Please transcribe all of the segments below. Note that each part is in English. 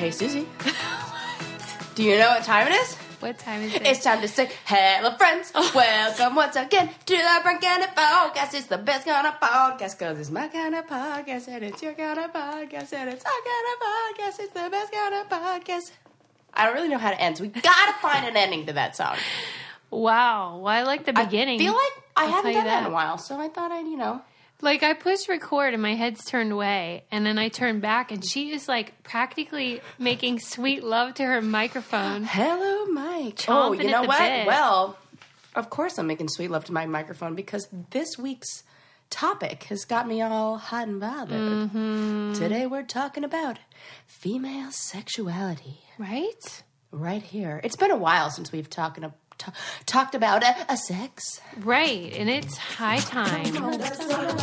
hey, Susie. Do you know what time it is? What time is it? It's time to say hello, friends. Oh. Welcome once again to the Brain Candy Podcast. It's the best kind of podcast because it's my kind of podcast and it's your kind of podcast and it's our kind of podcast. It's the best kind of podcast. I don't really know how to end, so we gotta find an ending to that song. wow. Well, I like the beginning. I feel like I I'll hadn't done that in a while, so I thought I'd, you know. Like I pushed record and my head's turned away, and then I turn back, and she is like practically making sweet love to her microphone. Hello, Mike. oh, you know what? Well, of course I'm making sweet love to my microphone because this week's topic has got me all hot and bothered. Mm-hmm. Today we're talking about female sexuality. Right? Right here. It's been a while since we've talking, ta- talked about a, a sex. Right. And it's high time.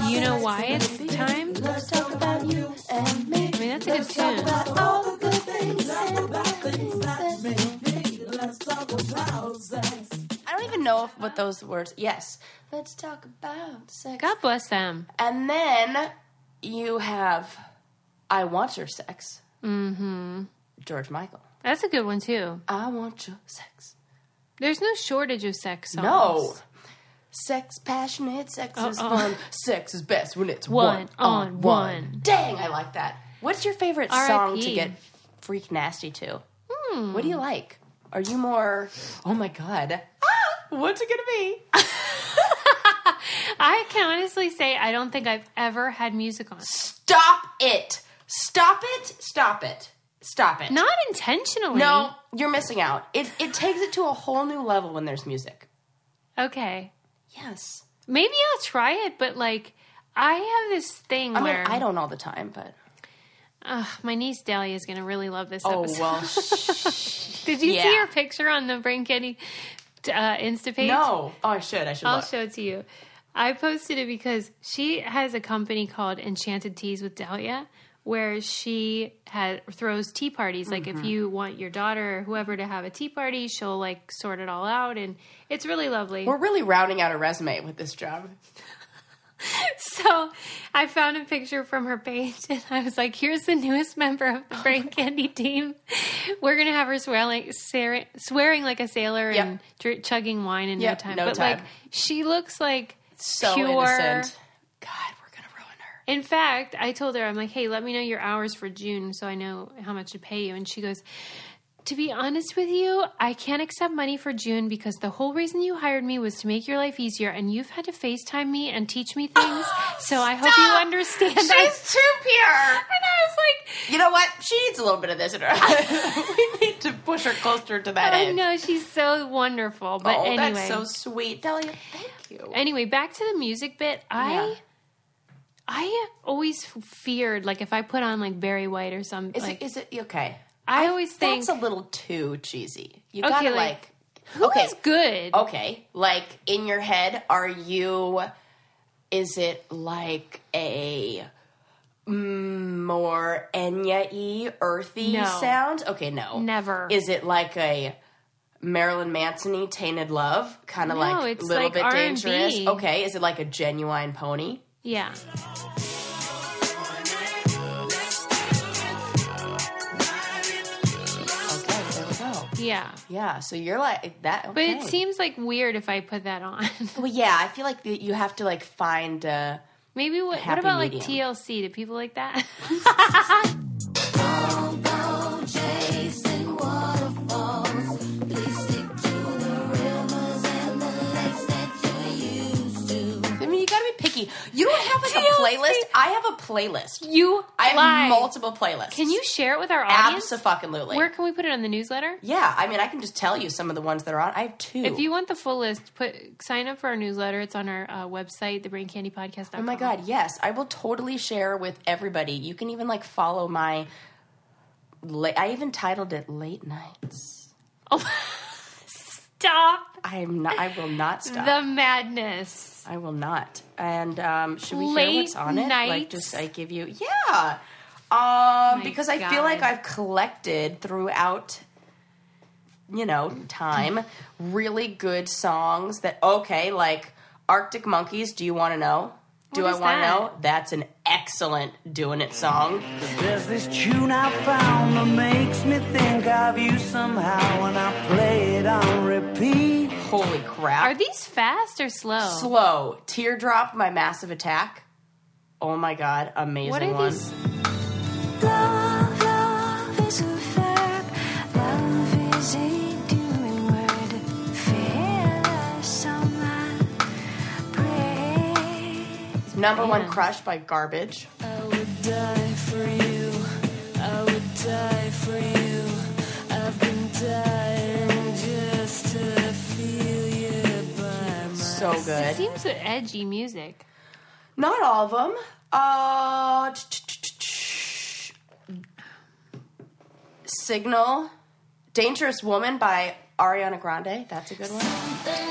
You know why it's time? Let's talk about you and me. I mean, that's a good tune. all the good things and bad things that me. Let's talk about sex. I don't even know if, what those words. Yes. Let's talk about sex. God bless them. And then you have I Want Your Sex. Mm-hmm. George Michael. That's a good one too. I want your sex. There's no shortage of sex songs. No. Sex passionate, sex is Uh-oh. fun. Sex is best when it's One one, on on one. one. Dang, I like that. What's your favorite song to get freak nasty to? Hmm. What do you like? Are you more, oh my god, ah, what's it gonna be? I can honestly say I don't think I've ever had music on. Stop it! Stop it! Stop it! Stop it! Not intentionally. No, you're missing out. It it takes it to a whole new level when there's music. Okay. Yes. Maybe I'll try it, but like I have this thing I mean, where I don't all the time, but Ugh, my niece Dahlia is going to really love this oh episode. well. sh- Did you see her picture on the Brain Candy uh, Insta page? no. Oh, I should. I should. I'll look. show it to you. I posted it because she has a company called Enchanted Teas with Dahlia, where she had throws tea parties. Like Mm-hmm. if you want your daughter or whoever to have a tea party, she'll like sort it all out, and it's really lovely. We're really rounding out a resume with this job. So I found a picture from her page, and I was like, "Here's the newest member of the Brain Candy team. We're gonna have her swear like, swearing, swearing like a sailor Yep. and dr- chugging wine in Yep, no time. no but time. like, she looks like So pure. innocent. God, we're gonna ruin her. In fact, I told her, I'm like, hey, let me know your hours for June so I know how much to pay you. And she goes, to be honest with you, I can't accept money for June because the whole reason you hired me was to make your life easier, and you've had to FaceTime me and teach me things. Oh, so I hope you understand. She's that. too pure. And I was like, You know what? She needs a little bit of this in her. we need to push her closer to that I end. know she's so wonderful. But oh, anyway, that's so sweet, Delia. Thank you. anyway, back to the music bit. I Yeah. I always feared like if I put on like Barry White or something. Is like, it? Is it okay? I always think That's a little too cheesy. You Okay, gotta like, like. who okay. is good. Okay, like in your head, are you? Is it like a more Enya y earthy No. sound? Okay, no, Never. Is it like a Marilyn Manson-y tainted love, kind of No, like it's little like bit R&B. dangerous? Okay, is it like a Ginuwine pony? Yeah. Okay, there we go. Yeah. Yeah, so you're like that. But it seems like weird if I put that on. Well, yeah, I feel like that you have to like find. Uh, Maybe what, what about like. TLC? Do people like that? gotta be picky. You don't have like a playlist. I have a playlist. you I have lie. multiple playlists. Can you share it with our audience? Absolutely. Where can we put it on the newsletter? yeah, I mean, I can just tell you some of the ones that are on. I have two. If you want the full list, put sign up for our newsletter. It's on our uh, website, thebraincandypodcast.com. oh my god, yes, I will totally share with everybody. You can even like follow my. La- I even titled it "Late Nights." Oh, stop I am not. I will not stop. the madness. I will not. And um, should we hear what's on it? Like, just I give you, yeah. Um, My because I God. feel like I've collected throughout, you know, time, really good songs that okay, like Arctic Monkeys. Do you want to know? Do I want to that? know? That's an excellent doing it song. There's this tune I found that makes me think of you somehow, and I play it on repeat. Holy crap. Are these fast or slow? Slow. Teardrop, my massive attack. Oh my god, amazing What are one. these? Praise. Number one Man. crush by Garbage. I would die for you. I would die for you. I've been dying just to feel you by my So It good. seems edgy music. Not all of them. Uh, Signal. Dangerous Woman by Ariana Grande. That's a good one.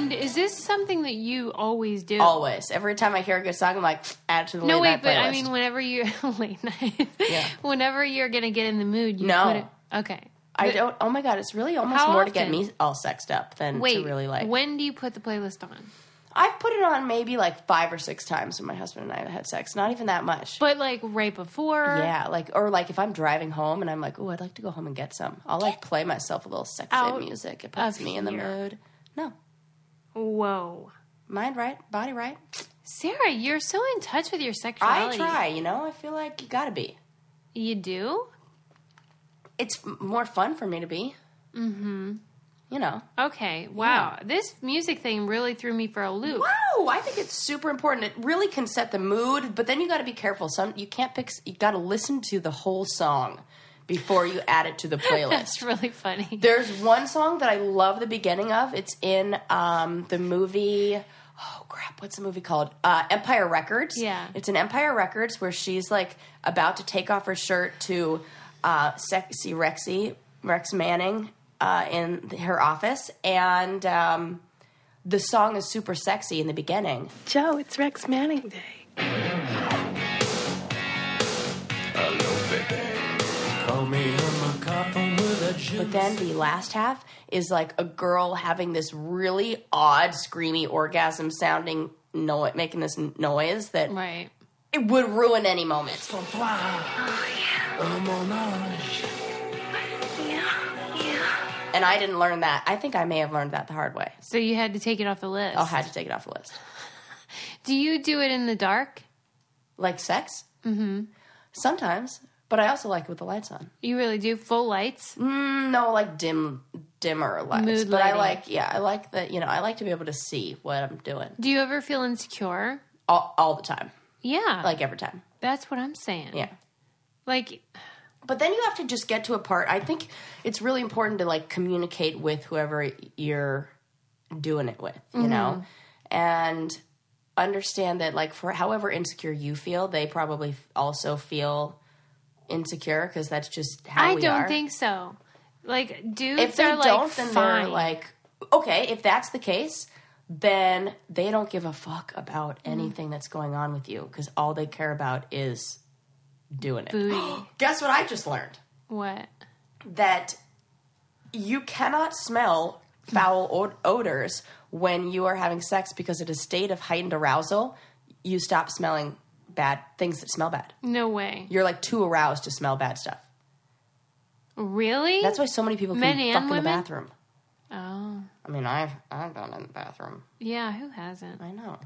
Mean, is this something that you always do? Always. Every time I hear a good song, I'm like, add to the No, wait, but I mean, whenever you're late night, Yeah. whenever you're gonna get in the mood, you No. put it. Okay. I But- don't. Oh my god, it's really almost more to get me all sexed up than Wait, to really like. when do you put the playlist on? I've put it on maybe like five or six times when my husband and I have had sex. Not even that much. But like right before. yeah, like or like if I'm driving home and I'm like, oh, I'd like to go home and get some. I'll like play myself a little sexy music. It puts me in the mood. No, Whoa, mind right, body right. Sarah, you're so in touch with your sexuality. I try. You know, I feel like you gotta be. You do? It's m- more fun for me to be. Mm-hmm. You know. Okay. Wow. This music thing really threw me for a loop. Wow, I think it's super important. It really can set the mood, but then you got to be careful. Some you can't pick. You got to listen to the whole song before you add it to the playlist. That's really funny. There's one song that I love the beginning of. It's in um, the movie. Oh crap! What's the movie called? Uh, Empire Records. Yeah. it's an Empire Records where she's like about to take off her shirt to uh, sexy Rexy Rex Manning uh, in her office, and um, the song is super sexy in the beginning. Joe, it's Rex Manning Day. But then the last half is like a girl having this really odd, screamy orgasm sounding noise, making this noise that Right. it would ruin any moment. And I didn't learn that. I think I may have learned that the hard way. So you had to take it off the list. I'll have to take it off the list. Do you do it in the dark? Like sex? Mm-hmm. Sometimes, but I also like it with the lights on. You really do full lights? Mm, no, like dim, dimmer lights. Mood but I like, yeah, I like that. You know, I like to be able to see what I'm doing Do you ever feel insecure? all, all the time, Yeah. like every time. that's what I'm saying. Yeah. Like But then you have to just get to a part. I think it's really important to like communicate with whoever you're doing it with, you know, and understand that like for however insecure you feel, they probably also feel insecure because that's just how I we don't are. think so. Like dudes if they are don't, like then fine. they're like, okay, if that's the case, then they don't give a fuck about Mm. anything that's going on with you because all they care about is doing it. booty. Guess what I just learned? what? that you cannot smell foul od- odors when you are having sex because at a state of heightened arousal, you stop smelling bad things that smell bad. No way. You're like too aroused to smell bad stuff. Really? That's why so many people can Men and fuck in the bathroom. Oh. I mean, I've I've gone in the bathroom. Yeah, who hasn't? I know.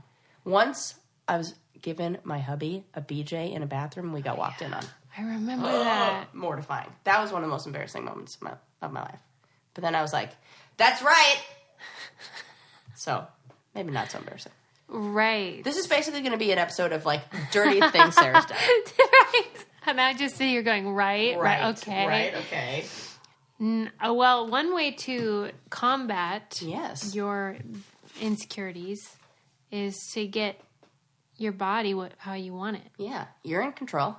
Once I was given my hubby a BJ in a bathroom. We got oh, walked in on. I remember that. Mortifying. That was one of the most embarrassing moments of my, of my life. But then I was like, "That's right." so maybe not so embarrassing. Right. This is basically going to be an episode of like dirty things Sarah's done. right. And I just sit here going, right, right, okay. Right. Okay. Uh, well, one way to combat Yes. your insecurities is to get your body what how you want it. Yeah. You're in control.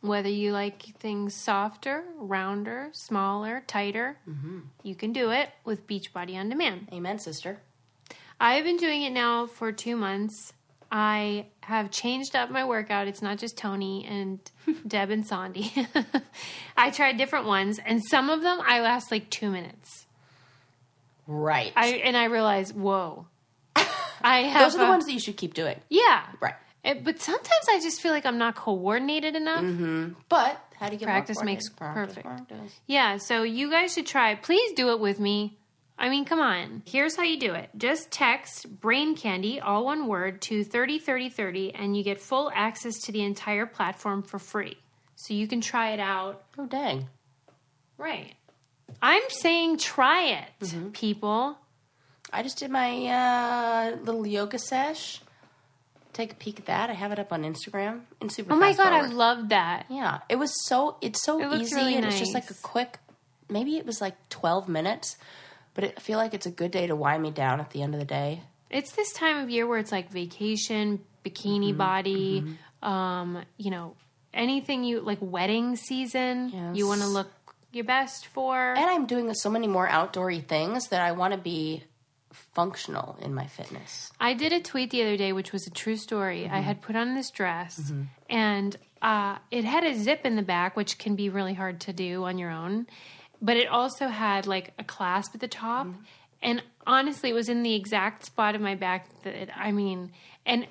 Whether you like things softer, rounder, smaller, tighter, Mm-hmm. you can do it with Beachbody on Demand. Amen, sister. I've been doing it now for two months. I have changed up my workout. It's not just Tony and Deb and Sandy. I tried different ones, and some of them I last like two minutes. Right. I and I realized, whoa, I have. Those are the a- ones that you should keep doing. Yeah, Right. It- but sometimes I just feel like I'm not coordinated enough. Mm-hmm. But how do you get more Practice makes? Practice, perfect. practice. Yeah, so you guys should try. Please do it with me. I mean, come on. Here's how you do it. Just text brain candy, all one word, to 303030 and you get full access to the entire platform for free. So you can try it out. Oh dang. Right. I'm saying try it, Mm-hmm. people. I just did my uh, little yoga sesh. Take a peek at that. I have it up on Instagram. And super Oh my god, I love that. Yeah, it was so it's so It easy really and it's just like a quick. Maybe it was like twelve minutes, but it, I feel like it's a good day to wind me down at the end of the day. It's this time of year where it's like vacation, bikini Mm-hmm. body, um, you know, anything you like wedding season, Yes. you want to look your best for. And I'm doing so many more outdoory things that I want to be functional in my fitness. I did a tweet the other day, which was a true story. Mm-hmm. I had put on this dress, and uh, it had a zip in the back, which can be really hard to do on your own. But it also had like a clasp at the top, Mm-hmm. and honestly, it was in the exact spot of my back that I mean. And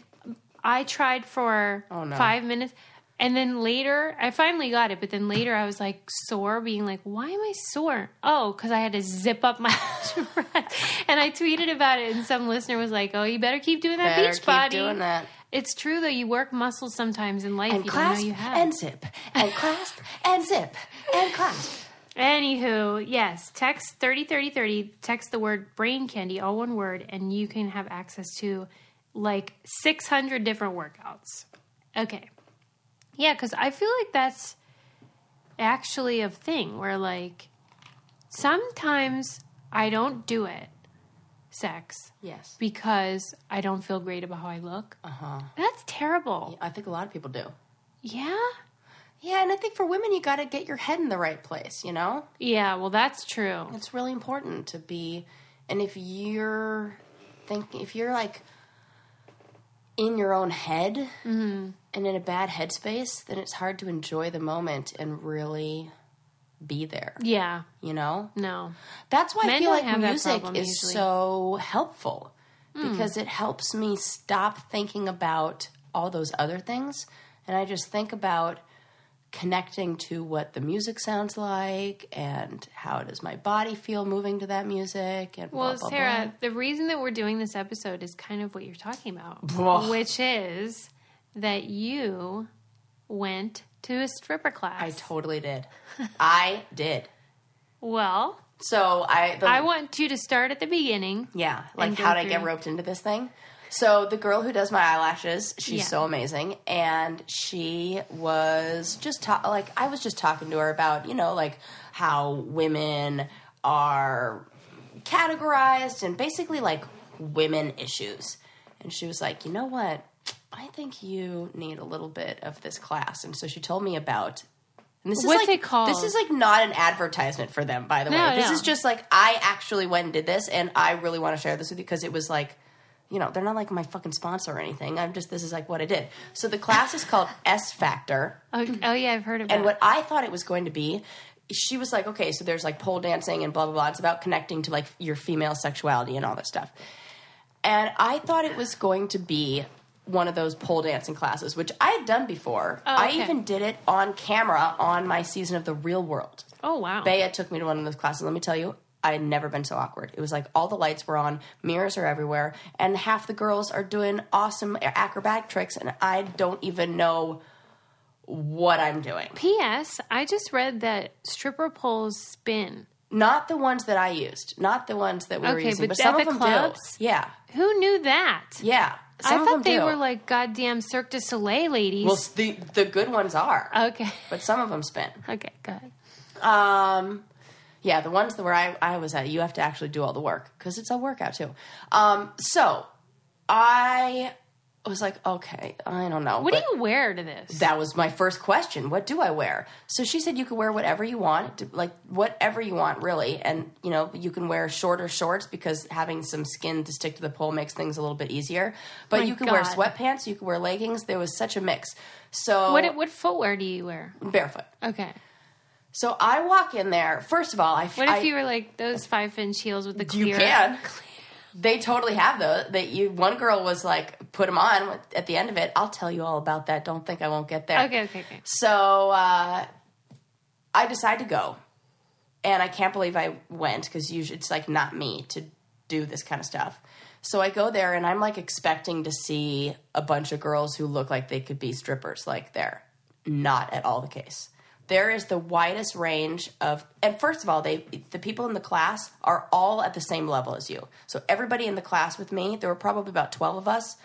I tried for Oh, no. five minutes. And then later, I finally got it, but then later I was like sore, being like, why am I sore? Oh, because I had to zip up my dress. And I tweeted about it, and some listener was like, oh, you better keep doing that Better beach keep body. doing that. It's true, though. You work muscles sometimes in life And you clasp you have. and zip and clasp and zip and clasp. Anywho, yes, text 303030, text the word brain candy, all one word, and you can have access to like 600 different workouts. Okay. Yeah, because I feel like that's actually a thing where like sometimes I don't do it, sex, Yes. because I don't feel great about how I look. Uh huh. That's terrible. I think a lot of people do. Yeah? Yeah, and I think for women, you got to get your head in the right place. You know, Yeah, well, that's true. it's really important to be. And if you're thinking, if you're like in your own head Mm-hmm. and in a bad headspace, then it's hard to enjoy the moment and really be there. Yeah, You know, no. that's why I feel like music problem is usually. so helpful Hmm. because it helps me stop thinking about all those other things and I just think about connecting to what the music sounds like and how does my body feel moving to that music and Well, blah, blah, Sarah, the reason that we're doing this episode is kind of what you're talking about, Blah. which is that you went to a stripper class. I totally did. I did. well, So I the, I want you to start at the beginning. Yeah, like how did I get roped into this thing? So the girl who does my eyelashes, she's Yeah. so amazing, and she was just ta- like I was just talking to her about you know like how women are categorized and basically like women issues, and she was like, you know what, I think you need a little bit of this class, and so she told me about. And this What's is like, it called? This is like not an advertisement for them, by the No, way. This no. is just like I actually went and did this, and I really want to share this with you because it was like, you know, they're not like my fucking sponsor or anything. I'm just this is like what I did. So the class is called S Factor, Oh, oh yeah, I've heard of it. and what I thought it was going to be, she was like, okay, so there's like pole dancing and blah blah blah. It's about connecting to like your female sexuality and all this stuff. And I thought it was going to be one of those pole dancing classes, which I had done before. Oh, I even did it on camera on my season of The Real World. oh wow. Bea took me to one of those classes. Let me tell you, I had never been so awkward. It was like all the lights were on, mirrors are everywhere, and half the girls are doing awesome acrobatic tricks, and I don't even know what I'm doing. P.S. I just read that stripper poles spin. Not the ones that I used, not the ones that we were Okay, using, but but, some of the them clubs? do. Yeah, Who knew that? yeah. Some I thought they do. were like goddamn Cirque du Soleil ladies. well, the the good ones are, okay. but some of them spin. Okay, go ahead. Um, yeah, the ones that where I, I was at, you have to actually do all the work because it's a workout too. Um, so I was like, okay, I don't know. What do you wear to this? that was my first question. What do I wear? So she said you could wear whatever you want, like whatever you want, really. And you know, you can wear shorter shorts because having some skin to stick to the pole makes things a little bit easier. But you could wear sweatpants, you can wear leggings. There was such a mix. So what what footwear do you wear? barefoot. Okay. So I walk in there. First of all, I What if I- you were like those five inch heels with the clear? you can. They totally have those. That you. One girl was like, put them on at the end of it. I'll tell you all about that. Don't think I won't get there. Okay, okay, okay. So uh, I decide to go, and I can't believe I went because usually it's like not me to do this kind of stuff. So I go there, and I'm like expecting to see a bunch of girls who look like they could be strippers. Like they're not at all the case. There is the widest range of, and first of all, they the people in the class are all at the same level as you. So everybody in the class with me, there were probably about twelve of us.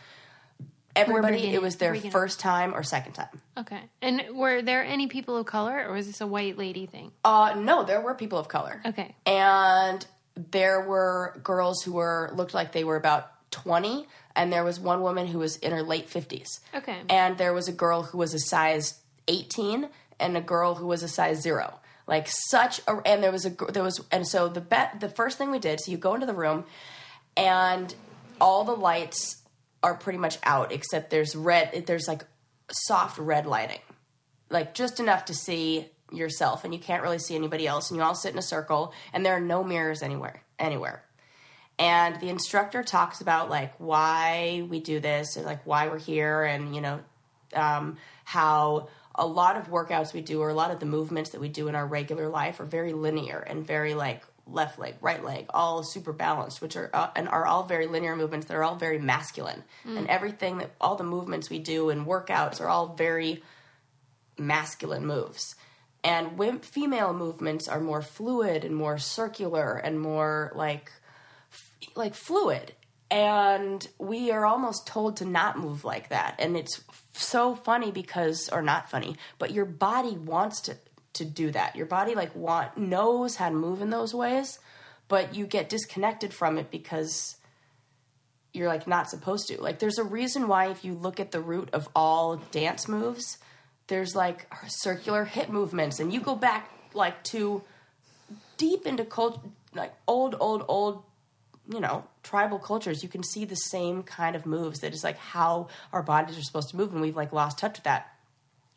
Everybody, it was their first time or second time. Okay. And were there any people of color, or was this a white lady thing? Uh, no, there were people of color. Okay. And there were girls who were looked like they were about 20 and there was one woman who was in her late 50s. Okay. And there was a girl who was a size 18 and a girl who was a size 0. Like such a and there was a there was and so the bet the first thing we did so you go into the room and all the lights are pretty much out except there's red there's like soft red lighting like just enough to see yourself and you can't really see anybody else and you all sit in a circle and there are no mirrors anywhere anywhere and the instructor talks about like why we do this and like why we're here and you know um, how a lot of workouts we do or a lot of the movements that we do in our regular life are very linear and very like left leg right leg all super balanced which are uh, and are all very linear movements that are all very masculine and everything that all the movements we do in workouts are all very masculine moves. And wom- female movements are more fluid and more circular and more like f- like fluid. And we are almost told to not move like that. And it's so funny because or not funny, but your body wants to to do that. Your body like want knows how to move in those ways, but you get disconnected from it because you're like not supposed to. Like there's a reason why if you look at the root of all dance moves, there's like circular hip movements and you go back like to deep into cult like old old old you know tribal cultures you can see the same kind of moves that is like how our bodies are supposed to move and we've like lost touch with that.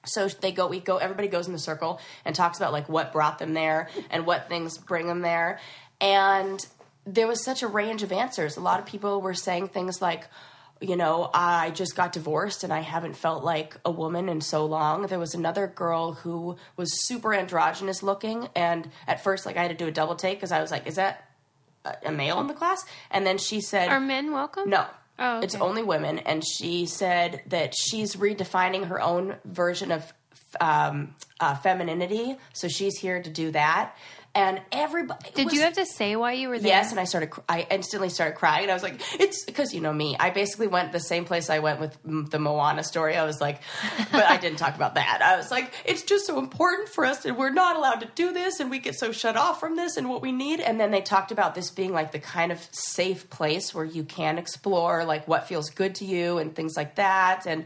So they go we go everybody goes in the circle and talks about like what brought them there and what things bring them there. And there was such a range of answers. A lot of people were saying things like you know i just got divorced and i haven't felt like a woman in so long. There was another girl who was super androgynous looking and at first like i had to do a double take because i was like is that a- male in the class and then she said Are men welcome? no. Oh, It's only women. And she said that she's redefining her own version of um, uh, femininity. So she's here to do that. And everybody. Did was- you have to say why you were there? Yes, and I started. I instantly started crying, and I was like, "It's because you know me." I basically went the same place I went with mm, the Moana story. I was like, but I didn't talk about that. I was like, "It's just so important for us, and we're not allowed to do this, and we get so shut off from this, and what we need." And then they talked about this being like the kind of safe place where you can explore like what feels good to you and things like that. And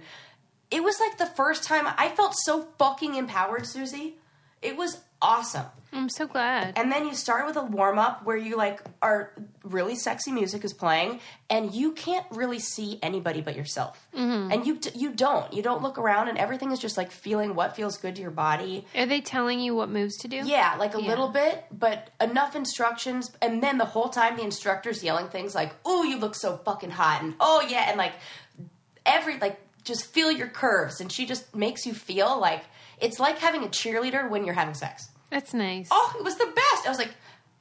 it was like the first time I felt so fucking empowered, Susie. It was awesome. I'm so glad. And then you start with a warm up where you like are really sexy music is playing, and you can't really see anybody but yourself. Mm-hmm. And you you don't you don't look around, and everything is just like feeling what feels good to your body. Are they telling you what moves to do? Yeah, like a Yeah. little bit, but enough instructions. And then the whole time the instructor's yelling things like, "Oh, you look so fucking hot," and "Oh yeah," and like every like just feel your curves, and she just makes you feel like it's like having a cheerleader when you're having sex. That's nice. Oh, it was the best. I was like,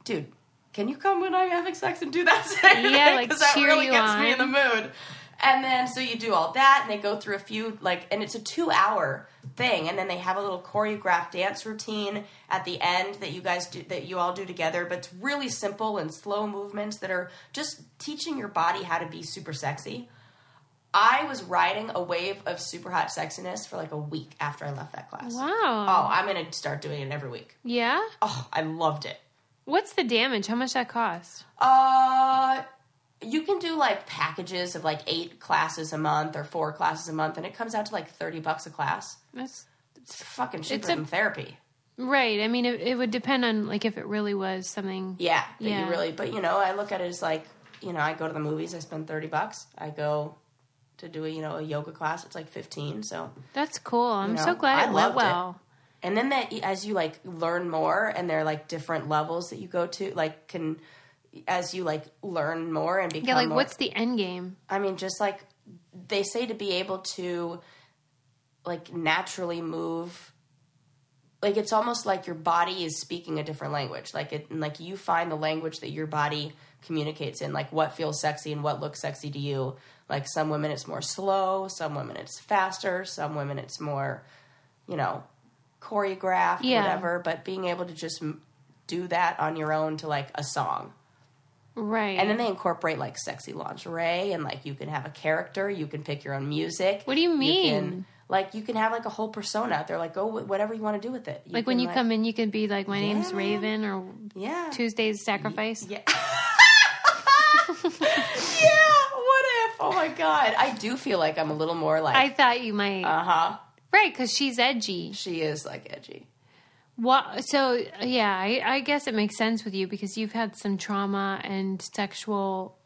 dude, can you come when I'm having sex and do that? Yeah, like, because that cheer really you gets me in the mood. And then so you do all that, and they go through a few like, and it's a two-hour thing, and then they have a little choreographed dance routine at the end that you guys do that you all do together. But it's really simple and slow movements that are just teaching your body how to be super sexy. I was riding a wave of super hot sexiness for like a week after I left that class. Wow. Oh, I'm gonna start doing it every week. Yeah? Oh, I loved it. What's the damage? How much that cost? Uh, you can do like packages of like eight classes a month or four classes a month, and it comes out to like thirty bucks a class. That's It's fucking cheaper It's a- than therapy. right. I mean, it, it would depend on like if it really was something. Yeah, Yeah. you really. But you know, I look at it as like, you know, I go to the movies, I spend thirty bucks. I go to do a you know a yoga class, it's like fifteen. So, That's cool. I'm You know, so glad I it went loved it. well. and then that as you like learn more, and there are like different levels that you go to, like can as you like learn more and become Yeah, like more, what's the end game? I mean, just like they say to be able to like naturally move like it's almost like your body is speaking a different language. Like it like you find the language that your body communicates in, like what feels sexy and what looks sexy to you. Like some women it's more slow, some women it's faster, some women it's more, you know, choreographed, Yeah. whatever. But being able to just do that on your own to like a song. Right. And then they incorporate like sexy lingerie and like you can have a character, you can pick your own music. What do you mean? can, like you can have like a whole persona. They're like, go with whatever you want to do with it. like when you come in, you can be like, "My name's Raven" or yeah, Tuesday's Sacrifice. yeah, yeah. What if? Oh my god, I do feel like I'm a little more like I thought you might, uh huh. right? Because she's edgy. She is like edgy. What? So yeah, I, I guess it makes sense with you because you've had some trauma and sexual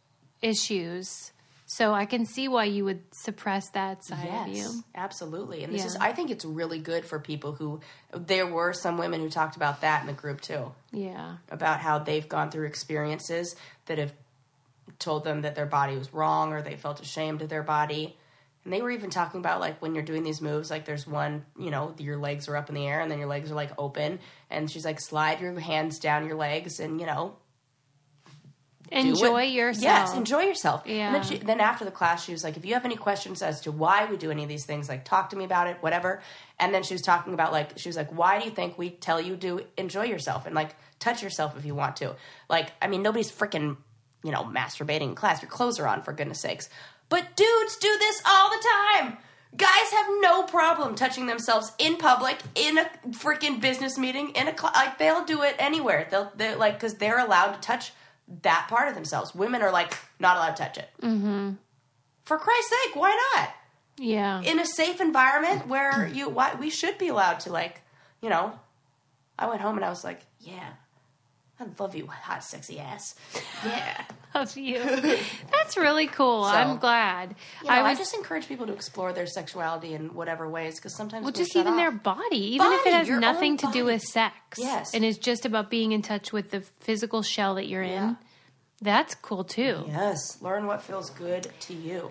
issues. So I can see why you would suppress that side of Yes, you. absolutely. And this Yeah. is, I think it's really good for people who. There were some women who talked about that in the group too. Yeah. about how they've gone through experiences that have told them that their body was wrong or they felt ashamed of their body. And they were even talking about like when you're doing these moves, like there's one, you know, your legs are up in the air and then your legs are like open. And she's like, slide your hands down your legs and, you know, Enjoy yourself. Yes, enjoy yourself. Yeah. And then, she, then after the class, she was like, if you have any questions as to why we do any of these things, like talk to me about it, whatever. And then she was talking about like, she was like, why do you think we tell you to enjoy yourself and like touch yourself if you want to? Like, I mean, nobody's freaking, you know, masturbating in class. Your clothes are on, for goodness sakes. But dudes do this all the time. Guys have no problem touching themselves in public, in a freaking business meeting, in a cl- like they'll do it anywhere. They'll they like because they're allowed to touch that part of themselves. Women are like not allowed to touch it. Mm-hmm. For Christ's sake, why not? Yeah. In a safe environment where you why we should be allowed to like, you know. I went home and I was like, yeah, I love you, hot sexy ass. Yeah. Love you. That's really cool. I'm glad. You know, I I, just encourage people to explore their sexuality in whatever ways because sometimes well, we just even off. their body, even if it has nothing to do with sex. Yes. and is just about being in touch with the physical shell that you're Yeah. in. That's cool too. Yes, learn what feels good to you.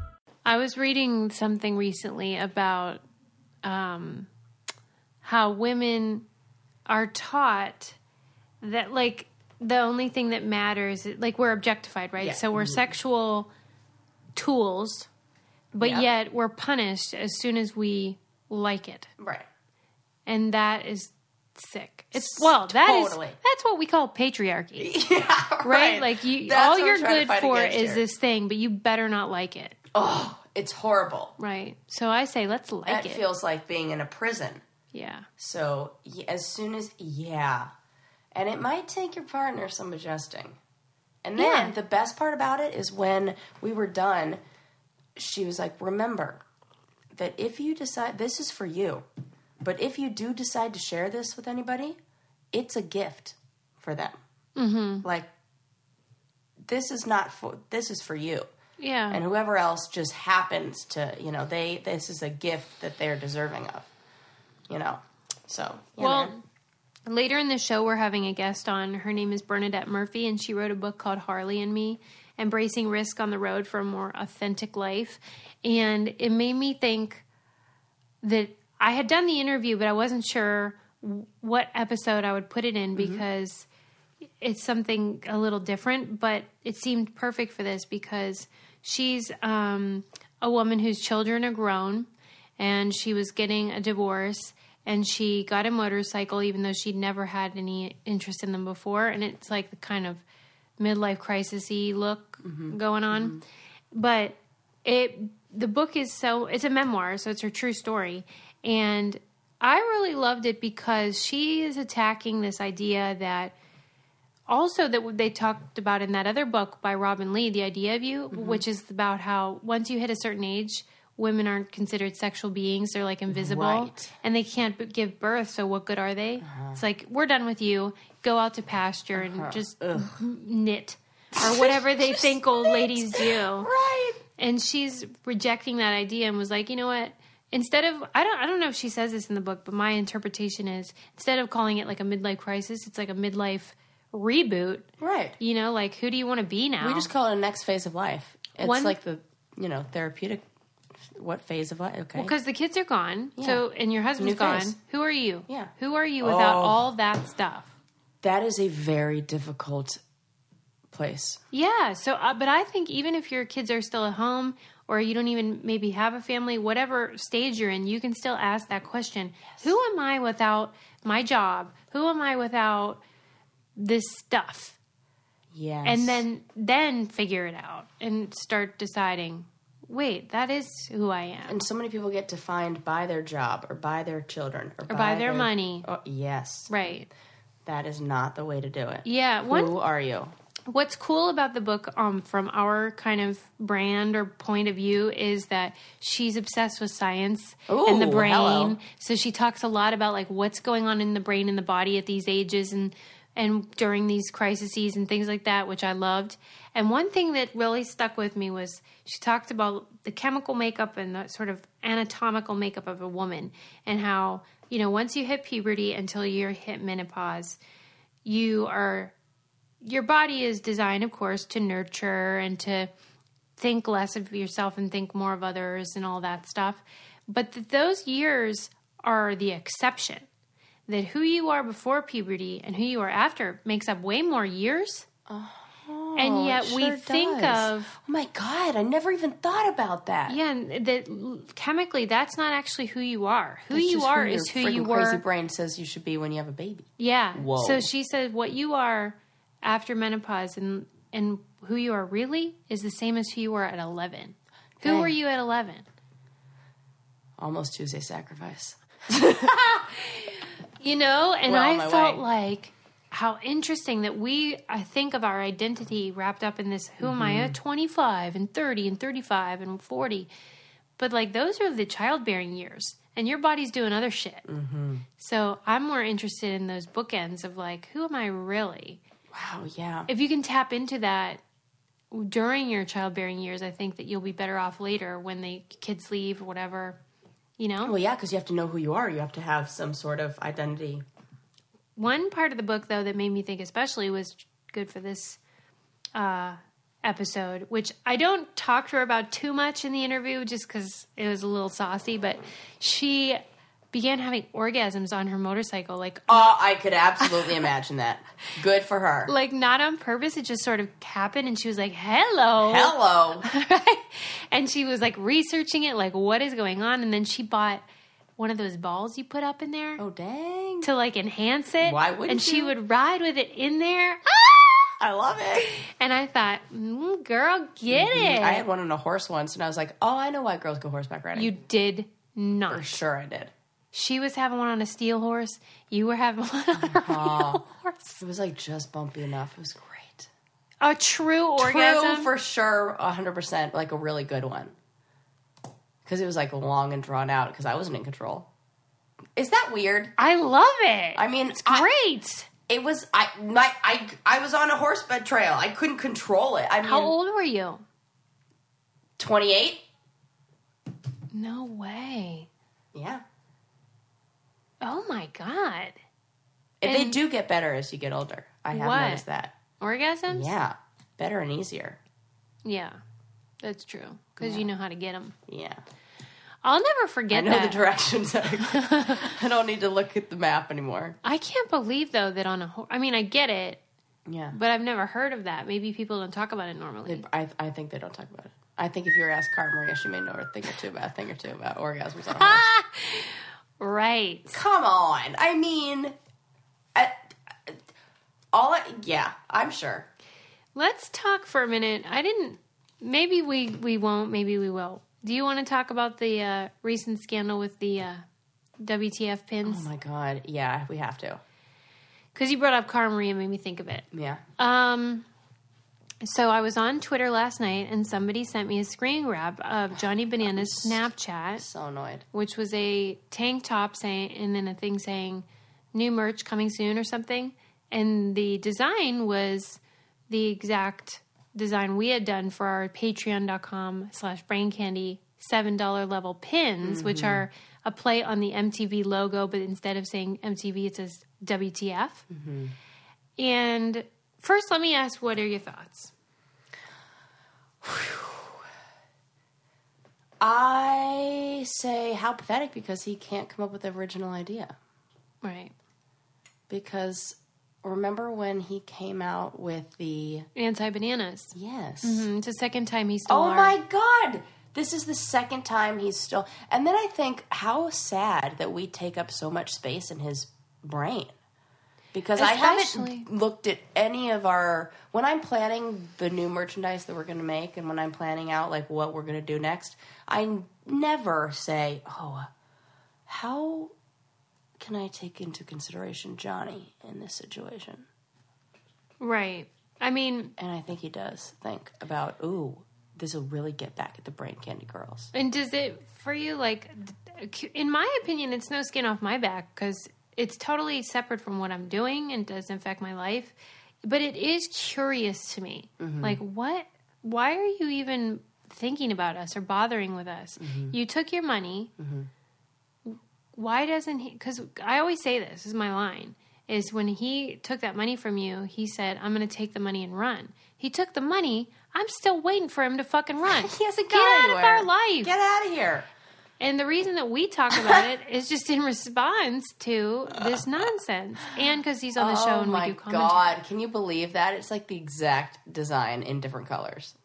I was reading something recently about um, how women are taught that, like, the only thing that matters, like, we're objectified, right? Yeah. So we're sexual tools, but yet we're punished as soon as we like it. Right. And that is sick. It's, well, that is Totally. that's what we call patriarchy, Yeah, right? Like, you, That's all you're good for is here. this thing, but you better not like it. Oh, it's horrible. Right. So I say let's like That it. feels like being in a prison. yeah. So as soon as yeah, and it might take your partner some adjusting. And then Yeah. the best part about it is when we were done, she was like, "Remember that if you decide this is for you, but if you do decide to share this with anybody, it's a gift for them. Mm-hmm. Like this is not for this is for you." Yeah. and whoever else just happens to you know they this is a gift that they're deserving of you know so yeah, well, man. later in the show, we're having a guest on. Her name is Bernadette Murphy, and she wrote a book called Harley and Me Embracing Risk on the Road for a More Authentic Life. And it made me think that I had done the interview, but I wasn't sure what episode I would put it in Mm-hmm. because it's something a little different, but it seemed perfect for this because she's um, a woman whose children are grown and she was getting a divorce and she got a motorcycle even though she'd never had any interest in them before. And it's like the kind of midlife crisisy look going on. But it the book is so it's a memoir, so it's her true story. And I really loved it because she is attacking this idea that also that they talked about in that other book by Robinne Lee, The Idea of You, which is about how once you hit a certain age, women aren't considered sexual beings. They're like invisible Right. and they can't b- give birth. So what good are they? It's like, we're done with you. Go out to pasture and just knit or whatever they think old ladies do Right. and she's rejecting that idea and was like, you know what? Instead of I don't I don't know if she says this in the book, but my interpretation is instead of calling it like a midlife crisis, it's like a midlife reboot. Right. You know, like who do you want to be now? We just call it a next phase of life. It's One- like the, you know, therapeutic. What phase of life? Okay. because the kids are gone, so and your husband's New gone. phase. Who are you? Yeah. Who are you without Oh. all that stuff? that is a very difficult place. Yeah. So, uh, but I think even if your kids are still at home or you don't even maybe have a family, whatever stage you're in, you can still ask that question Who am I without my job? Who am I without this stuff? Yes. And then, then figure it out and start deciding, wait, that is who I am. and so many people get defined by their job or by their children or, by their money. Oh, yes. Right. That is not the way to do it. Yeah. One, Who are you? What's cool about the book, um, from our kind of brand or point of view, is that she's obsessed with science and the brain. hello. So she talks a lot about like what's going on in the brain and the body at these ages and and during these crises and things like that, which I loved. And one thing that really stuck with me was she talked about the chemical makeup and the sort of anatomical makeup of a woman and how you know once you hit puberty until you're hit menopause, you are your body is designed, of course, to nurture and to think less of yourself and think more of others and all that stuff. But th- those years are the exception. That who you are before puberty and who you are after makes up way more years. Uh-huh. and yet It we sure think does. of Oh my god! I never even thought about that. yeah, and that chemically that's not actually who you are. Who It's you are your is who you you Crazy were. brain says you should be when you have a baby. Yeah. Whoa. So she said what you are after menopause and and who you are really is the same as who you were at 11. Who Dang. were you at 11? Almost Tuesday sacrifice. You know, and Well, I felt way. like how interesting that we I think of our identity wrapped up in this who am I Mm-hmm. at 25 and 30 and 35 and 40. But like those are the childbearing years and your body's doing other shit. Mm-hmm. So I'm more interested in those bookends of like who am I really? Wow. Yeah. if you can tap into that during your childbearing years, I think that you'll be better off later when the kids leave or whatever. You know, well, yeah, because you have to know who you are. You have to have some sort of identity. one part of the book though that made me think especially was good for this uh, episode, which I don't talk to her about too much in the interview, just because it was a little saucy. But she began having orgasms on her motorcycle, like Oh, I could absolutely imagine that. Good for her. like not on purpose. It just sort of happened, and she was like, "Hello, Hello. And she was like researching it, like what is going on, and then she bought one of those balls you put up in there Oh, dang. to like enhance it. Why wouldn't And she you? would ride with it in there. Ah! I love it. And I thought, mm, girl, get it. Mm-hmm. I had one on a horse once, and I was like, oh, I know why girls go horseback riding. you did not. For sure I did. She was having one on a steel horse. You were having one on a real horse. It was like just bumpy enough. It was great. A true orgasm. True, for sure, 100%, like a really good one. Because it was like long and drawn out, because I wasn't in control. Is that weird? I love it. I mean, it's I- great. It was I my I I was on a horseback trail. I couldn't control it. I mean, How old were you? 28? No way. Yeah. Oh my god. And they do get better as you get older. I have What? noticed that. Orgasms? Yeah. Better and easier. Yeah. That's true. Because you know how to get them. Yeah. I'll never forget. I know that. the directions. I don't need to look at the map anymore. I can't believe though that on a ho- I mean I get it Yeah. But I've never heard of that. Maybe people don't talk about it normally. They- I, I think they don't talk about it. I think if you were asked ask Cara Maria, she may know a thing or two about a thing or two about orgasms on a horse. Right. Come on. I mean, I, all I, yeah, I'm sure. Let's talk for a minute. I didn't. Maybe we we won't. Maybe we will. Do you want to talk about the uh, recent scandal with the uh, WTF pins? Oh my god. Yeah, we have to. Because you brought up Cara Maria, made me think of it. Yeah. Um, so I was on Twitter last night, and somebody sent me a screen grab of Johnny Bananas' Snapchat, So annoyed. which was a tank top saying, and then a thing saying "new merch coming soon" or something. And the design was the exact design we had done for our Patreon.com slash Brain Candy seven dollar level pins, which mm-hmm. are a play on the MTV logo, but instead of saying MTV, it says WTF. Mm-hmm. And first, let me ask, what are your thoughts? I say how pathetic because he can't come up with the original idea. Right, Because remember when he came out with the anti bananas. yes. Mm-hmm. It's the second time he stole Oh our- my god. This is the second time he's still And then I think how sad that we take up so much space in his brain. Because I haven't looked at any of our when I'm planning the new merchandise that we're going to make and when I'm planning out like what we're going to do next, I never say, "Oh, how can I take into consideration Johnny in this situation?" Right. I mean, And I think he does think about, "Ooh, this will really get back at the brain candy girls." And does it for you like in my opinion it's no skin off my back cuz it's totally separate from what I'm doing and doesn't affect my life. But it is curious to me. Mm-hmm. Like what why are you even thinking about us or bothering with us? Mm-hmm. You took your money. Mm-hmm. Why doesn't he cuz I always say this, this is my line is when he took that money from you, he said, "I'm going to take the money and run." He took the money. I'm still waiting for him to fucking run. He hasn't Get out anywhere. of our life. Get out of here. And the reason that we talk about it is just in response to this nonsense, and because he's on the show oh and my we do commentary. god! Can you believe that? It's like the exact design in different colors.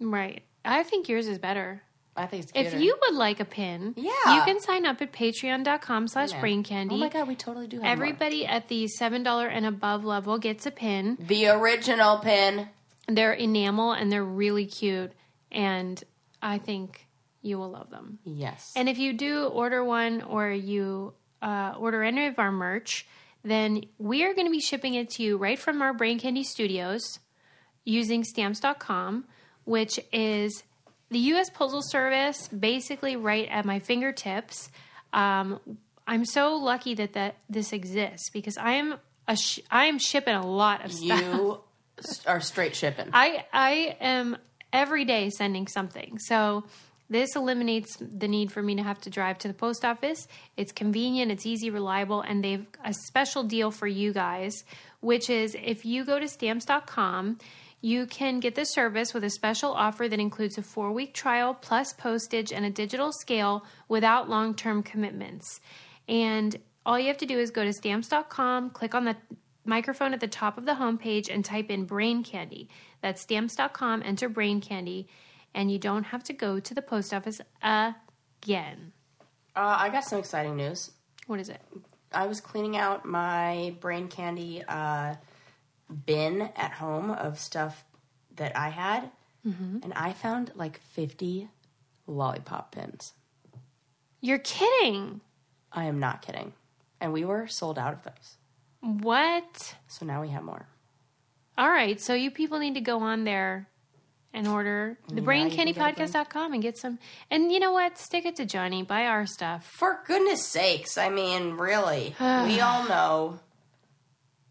Right. I think yours is better. I think it's If you would like a pin, Yeah. you can sign up at patreon.com slash brain candy. Oh my god, we totally do have more. Everybody at the $7 and above level gets a pin. The original pin. They're enamel and they're really cute, and I think you will love them. Yes. And if you do order one or you uh, order any of our merch, then we are going to be shipping it to you right from our Brain Candy Studios using stamps.com, which is the U.S. Postal Service, basically right at my fingertips. Um, I'm so lucky that, that this exists because I am a sh- I am shipping a lot of stuff. you are straight shipping. I I am every day sending something. So this eliminates the need for me to have to drive to the post office. It's convenient, it's easy, reliable, and they've a special deal for you guys, which is if you go to stamps.com, you can get the service with a special offer that includes a 4-week trial plus postage and a digital scale without long-term commitments. And all you have to do is go to stamps.com, click on the microphone at the top of the homepage, and type in brain candy. That's stamps.com, enter brain candy, and you don't have to go to the post office again. Uh, I got some exciting news. What is it? I was cleaning out my brain candy uh, bin at home of stuff that I had, Mm-hmm. and I found like 50 lollipop pins. You're kidding. I am not kidding. And we were sold out of those. What? So now we have more. All right, so you people need to go on there and order the mm, can braincandypodcast.com and get some. And you know what? Stick it to Johnny. Buy our stuff. For goodness sakes, I mean, really, we all know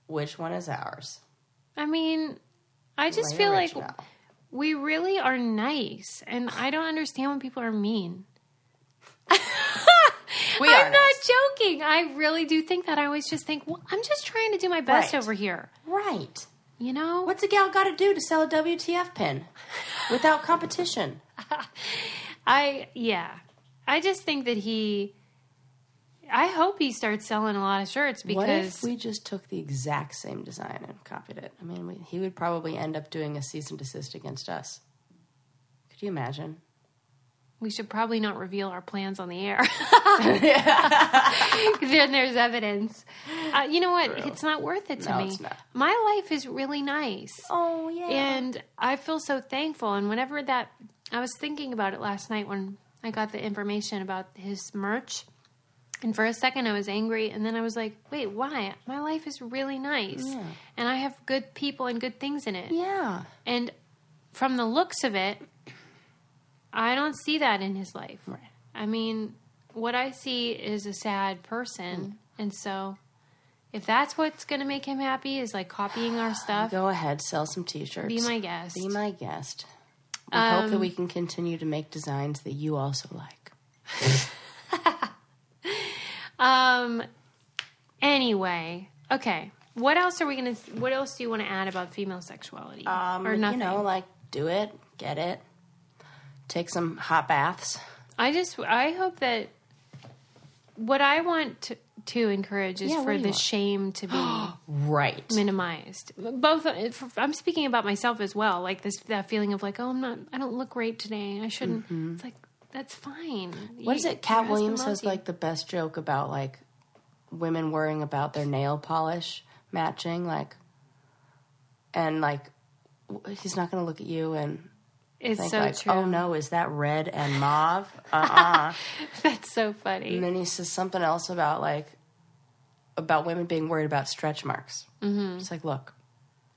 which one is ours. I mean, I just feel like original. we really are nice, and I don't understand when people are mean. we are I'm not nice. joking. I really do think that. I always just think, well, I'm just trying to do my best Right. over here. right. You know? What's a gal got to do to sell a WTF pin without competition? I yeah. I just think that he I hope he starts selling a lot of shirts What because if we just took the exact same design and copied it? I mean, we, he would probably end up doing a cease and desist against us. Could you imagine? We should probably not reveal our plans on the air. then there's evidence. Uh, you know what? It's not worth it to No, me. it's not. My life is really nice. Oh yeah. And I feel so thankful. And whenever that, I was thinking about it last night when I got the information about his merch. And for a second, I was angry. And then I was like, wait, why? My life is really nice. And I have good people and good things in it. yeah. And from the looks of it, I don't see that in his life. Right. I mean, what I see is a sad person. And so if that's what's going to make him happy is like copying our stuff, Go ahead, sell some T-shirts. be my guest. Be my guest. We hope that we can continue to make designs that you also like. Um. Anyway, okay. What else are we gonna? What else do you want to add about female sexuality? Um, or nothing? You know, like do it, get it, take some hot baths. I just I hope that what I want to, to encourage is Yeah, for the want? shame to be Right. minimized. Both I'm speaking about myself as well. Like this that feeling of like, oh, I'm not. I don't look great today. I shouldn't. It's like that's fine. Mm-hmm. What is it? Katt Williams has you. like the best joke about like women worrying about their nail polish matching, like, and like he's not going to look at you and It's think so like, true. oh no, is that red and mauve? Uh uh that's so funny. and then he says something else about like about women being worried about stretch marks. Mm-hmm. It's like, look,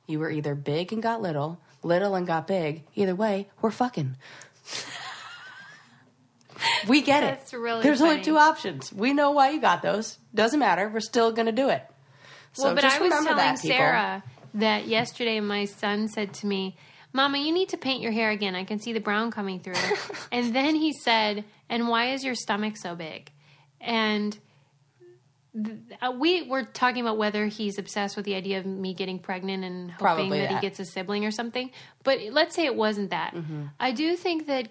you were either big and got little, little and got big. Either way, we're fucking. we get it. Really There's funny. only two options. We know why you got those. Doesn't matter. We're still gonna do it. So well, but I was telling that. Sarah that yesterday my son said to me, Mama, you need to paint your hair again. I can see the brown coming through. and then he said, And why is your stomach so big? And th- uh, we were talking about whether he's obsessed with the idea of me getting pregnant and hoping Probably that, he gets a sibling or something. But let's say it wasn't that. Mm-hmm. I do think that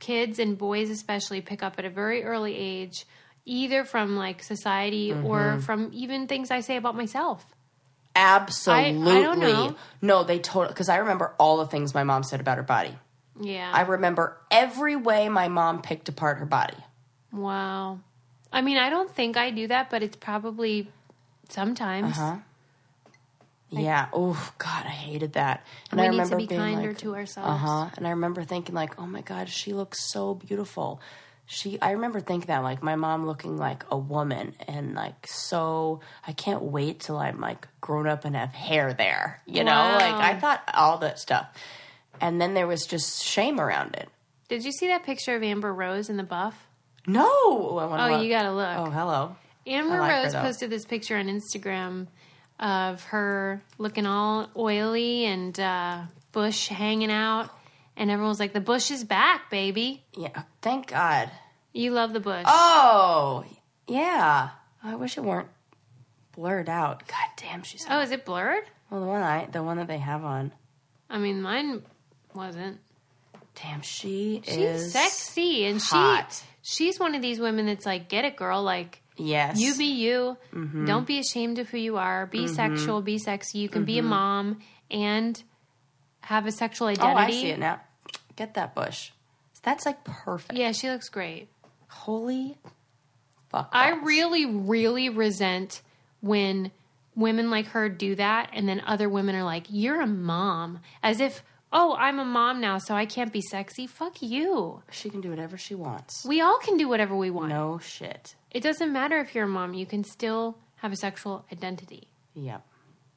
kids and boys especially pick up at a very early age either from like society Mm-hmm. or from even things I say about myself. Absolutely. don't know. No, they totally. Because I remember all the things my mom said about her body. Yeah. I remember every way my mom picked apart her body. wow. I mean, I don't think I do that, but it's probably sometimes. Uh-huh. yeah. Oh God, I hated that. And We I need to be kinder like, to ourselves. Uh huh. And I remember thinking like, oh my God, she looks so beautiful. She. I remember thinking that like my mom looking like a woman and like so. I can't wait till I'm like grown up and have hair there. You know, Wow. like I thought all that stuff. And then there was just shame around it. Did you see that picture of Amber Rose in the buff? No. I Oh, look. you gotta look. Oh, hello. Amber like Rose posted this picture on Instagram of her looking all oily and uh, bush hanging out. And everyone's like, the bush is back, baby. Yeah. Thank God. You love the bush. Oh, yeah. I wish it weren't blurred out. God damn, she's Oh, is it blurred? well. The one I, the one that they have on. I mean, mine wasn't. Damn, she She's is sexy, and hot. she she's one of these women that's like, get it, girl. Like, Yes, you be you. Mm-hmm. Don't be ashamed of who you are. Be sexual. Be sexy. You can be a Mm-hmm. mom and have a sexual identity. Oh. I see it now. Get that bush. That's like perfect. Yeah, she looks great. Holy fuck. I balls. really, really resent when women like her do that, and then other women are like, "You're a mom," as if, "Oh, I'm a mom now, so I can't be sexy." Fuck you. She can do whatever she wants. We all can do whatever we want. No shit. It doesn't matter if you're a mom; you can still have a sexual identity. Yep.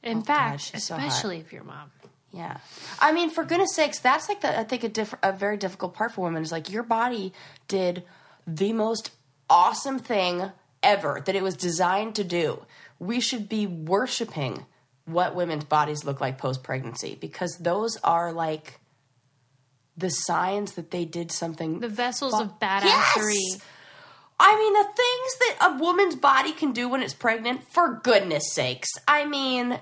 In Oh, fact, God, she's so especially if you're a mom. Yeah. I mean, for goodness sakes, that's like the I think a diff- a very difficult part for women is like your body did the most awesome thing ever that it was designed to do. We should be worshiping what women's bodies look like post pregnancy because those are like the signs that they did something The vessels fu- of badassery. Yes! I mean, the things that a woman's body can do when it's pregnant, for goodness sakes. I mean,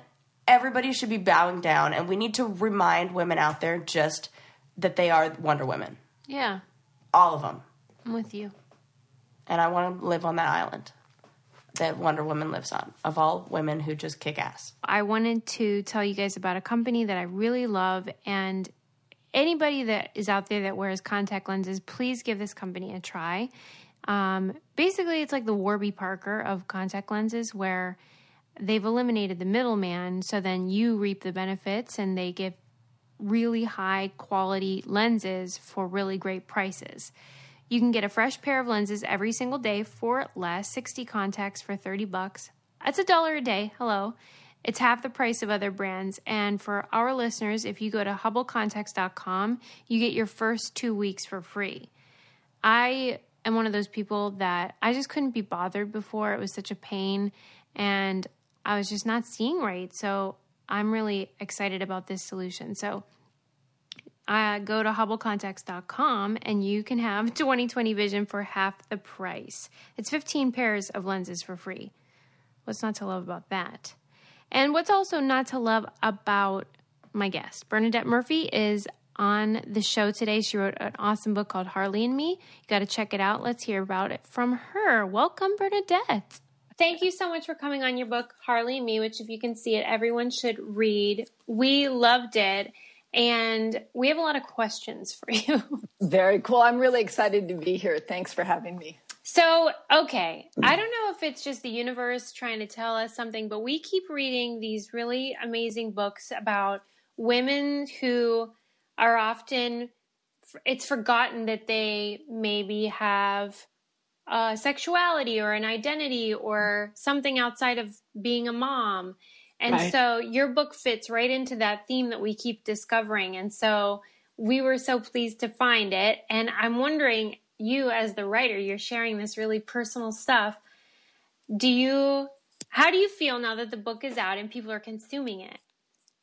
everybody should be bowing down, and we need to remind women out there just that they are Wonder Women. Yeah, All of them. I'm with you. and I want to live on that island that Wonder Woman lives on. Of all women who just kick ass. I wanted to tell you guys about a company that I really love and anybody that is out there that wears contact lenses, please give this company a try. Um, basically, it's like the Warby Parker of contact lenses, where they've eliminated the middleman, so then you reap the benefits and they give really high quality lenses for really great prices. You can get a fresh pair of lenses every single day for less, 60 contacts for 30 bucks. That's a dollar a day. Hello. It's half the price of other brands. And for our listeners, if you go to hubblecontacts.com, you get your first two weeks for free. I am one of those people that I just couldn't be bothered before. It was such a pain and I was just not seeing right. So I'm really excited about this solution. So uh, go to hubblecontacts.com and you can have 2020 vision for half the price. It's 15 pairs of lenses for free. What's not to love about that? And what's also not to love about my guest, Bernadette Murphy, is on the show today. She wrote an awesome book called Harley and Me. You got to check it out. Let's hear about it from her. Welcome, Bernadette. Thank you so much for coming on your book, Harley and Me, which, if you can see it, everyone should read. We loved it. And we have a lot of questions for you. Very cool. I'm really excited to be here. Thanks for having me. So, okay, I don't know if it's just the universe trying to tell us something, but we keep reading these really amazing books about women who are often, it's forgotten that they maybe have sexuality or an identity or something outside of being a mom. And Right. so your book fits right into that theme that we keep discovering. And so we were so pleased to find it. And I'm wondering, you as the writer, you're sharing this really personal stuff. Do you, how do you feel now that the book is out and people are consuming it?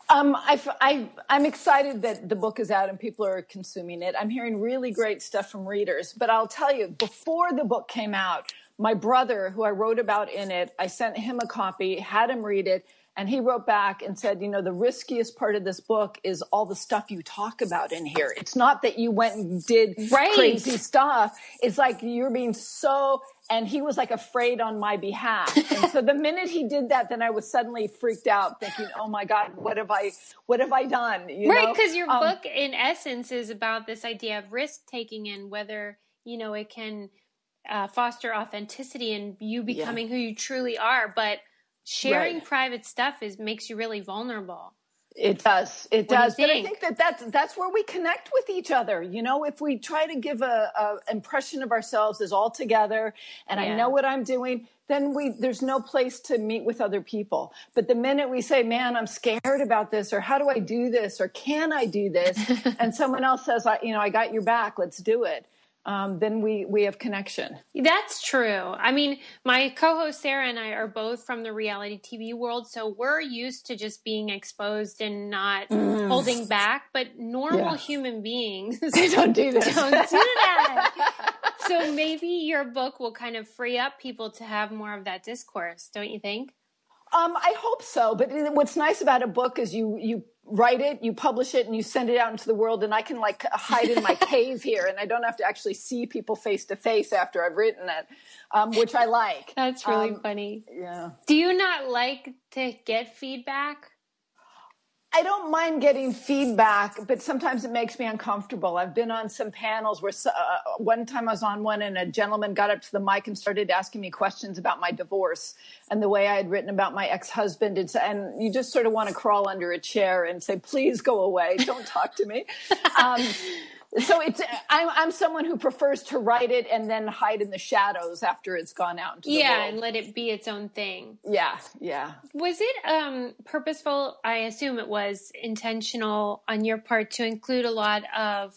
Um, I, I'm excited that the book is out and people are consuming it. I'm hearing really great stuff from readers. But I'll tell you, before the book came out, my brother, who I wrote about in it, I sent him a copy, had him read it, and he wrote back and said, you know, the riskiest part of this book is all the stuff you talk about in here. It's not that you went and did Right. crazy stuff. It's like you're being so, and he was like afraid on my behalf. And so the minute he did that, then I was suddenly freaked out thinking, oh my God, what have I, what have I done? You right know? because your Um, book in essence is about this idea of risk taking and whether you know it can uh, foster authenticity and you becoming who you truly are but sharing Right. private stuff is makes you really vulnerable It does. It What do does. But I think? that that's that's where we connect with each other. You know, if we try to give a, a impression of ourselves as all together, and I know what I'm doing, then we there's no place to meet with other people. But the minute we say, "Man, I'm scared about this," or "How do I do this?" or "Can I do this?" and someone else says, I, "You know, I got your back. Let's do it." Um, then we we have connection. That's true. I mean, my co-host Sarah and I are both from the reality TV world, so we're used to just being exposed and not holding back. But normal Mm. Yeah. human beings They don't do this. don't do that. so maybe your book will kind of free up people to have more of that discourse, don't you think? Um, I hope so. But what's nice about a book is you you write it, you publish it, and you send it out into the world, and I can like hide in my cave here, and I don't have to actually see people face to face after I've written it, um, which I like. That's really Um, funny. Yeah. Do you not like to get feedback? I don't mind getting feedback, but sometimes it makes me uncomfortable. I've been on some panels where uh, one time I was on one and a gentleman got up to the mic and started asking me questions about my divorce and the way I had written about my ex-husband. And, and you just sort of want to crawl under a chair and say, please go away. Don't talk to me. Um, so it's, I'm, I'm someone who prefers to write it and then hide in the shadows after it's gone out Yeah, and let it be its own thing. Yeah. Yeah. Was it um, purposeful? I assume it was intentional on your part to include a lot of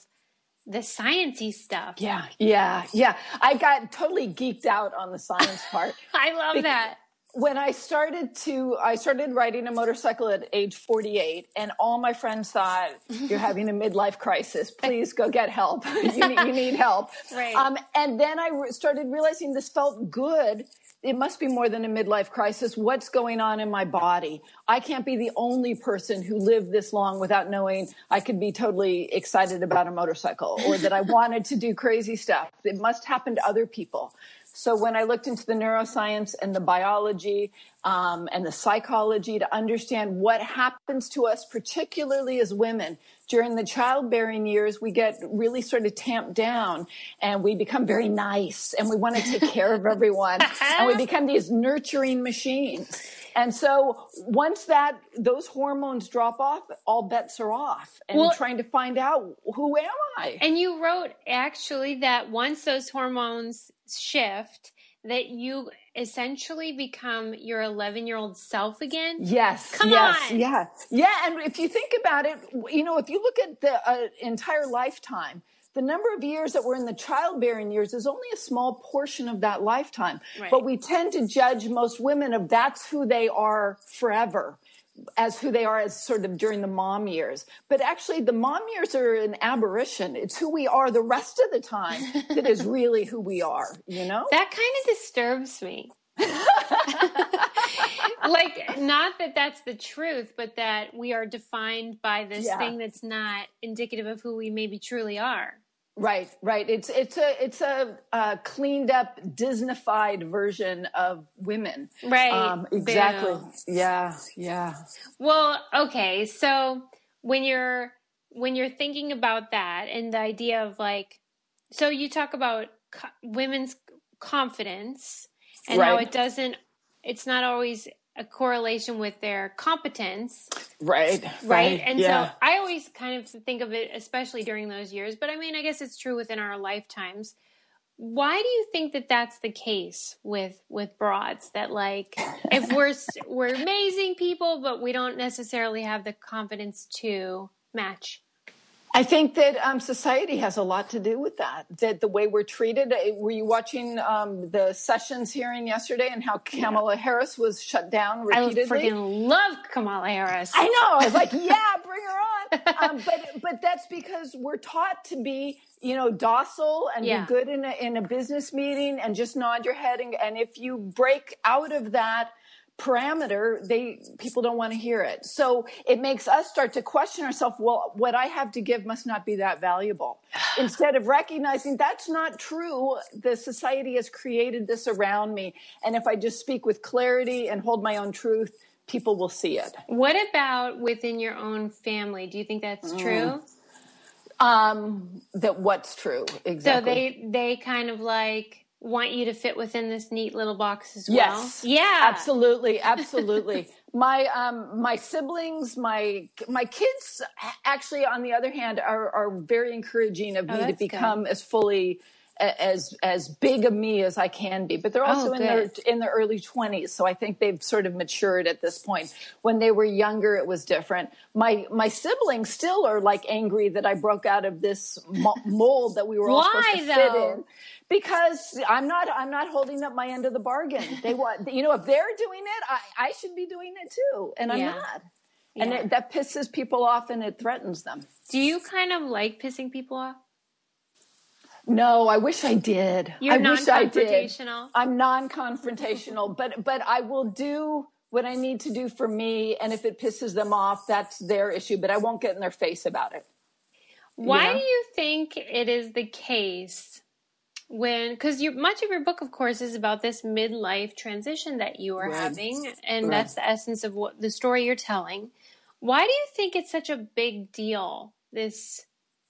the sciency stuff. Yeah, yeah, yeah. I got totally geeked out on the science part. I love that. When I started to, I started riding a motorcycle at age 48, and all my friends thought, You're having a midlife crisis. Please go get help. you, need, you need help. Right. Um, and then I re- started realizing this felt good. It must be more than a midlife crisis. What's going on in my body? I can't be the only person who lived this long without knowing I could be totally excited about a motorcycle or that I wanted to do crazy stuff. It must happen to other people. So when I looked into the neuroscience and the biology um, and the psychology to understand what happens to us, particularly as women during the childbearing years, we get really sort of tamped down and we become very nice and we want to take care of everyone and we become these nurturing machines. And so once that those hormones drop off, all bets are off. And Well- trying to find out who am I? And you wrote actually that once those hormones shift, that you essentially become your 11 year old self again. Yes. Come yes, on. Yeah. Yeah. And if you think about it, you know, if you look at the uh, entire lifetime, the number of years that we're in the childbearing years is only a small portion of that lifetime. Right. But we tend to judge most women of that's who they are forever as who they are as sort of during the mom years. But actually the mom years are an aberration. It's who we are the rest of the time that is really who we are, you know? That kind of disturbs me. like, not that that's the truth, but that we are defined by this Yeah. thing that's not indicative of who we maybe truly are. Right, right. It's it's a it's a, uh cleaned up, Disneyfied version of women. Right. Um, exactly. Boo. Yeah, yeah. Well, okay. So when you're when you're thinking about that and the idea of like, so you talk about co- women's confidence and how it doesn't, it's not always a correlation with their competence, Right, right? And yeah. so I always kind of think of it, especially during those years. But I mean, I guess it's true within our lifetimes. Why do you think that that's the case with with broads? That like, if we're we're amazing people, but we don't necessarily have the confidence to match. I think that um, society has a lot to do with that. That the way we're treated. Uh, Were you watching um, the Sessions hearing yesterday and how Kamala Harris was shut down I freaking love Kamala Harris. I know. I was like, yeah, bring her on. Um, but but that's because we're taught to be, you know, docile and Yeah. be good in a, in a business meeting and just nod your head. And, and if you break out of that parameter, they people don't want to hear it. So it makes us start to question ourselves. Well, what I have to give must not be that valuable. Instead of recognizing that's not true, the society has created this around me, and if I just speak with clarity and hold my own truth, people will see it. What about within your own family? Do you think that's true? Um, that what's true exactly? So they they kind of like want you to fit within this neat little box as well. yes, Yeah. absolutely, absolutely. my um, my siblings, my my kids, actually, on the other hand, are are very encouraging of Oh, me to become as fully as as big of me as I can be. But they're oh, also Oh, in their in their early twenties, so I think they've sort of matured at this point. When they were younger, it was different. My my siblings still are like angry that I broke out of this mold that we were all Why, supposed to fit though? in. Because I'm not I'm not holding up my end of the bargain. They want you know if they're doing it, I, I should be doing it too, and I'm Yeah. not. And Yeah. it, that pisses people off and it threatens them. Do you kind of like pissing people off? No, I wish I did. You're I wish I did. non-confrontational? I'm non-confrontational, but but I will do what I need to do for me, and if it pisses them off, that's their issue. But I won't get in their face about it. Why Yeah. do you think it is the case when because you much of your book of course is about this midlife transition that you are Right. having and Right. that's the essence of what the story you're telling. Why do you think it's such a big deal this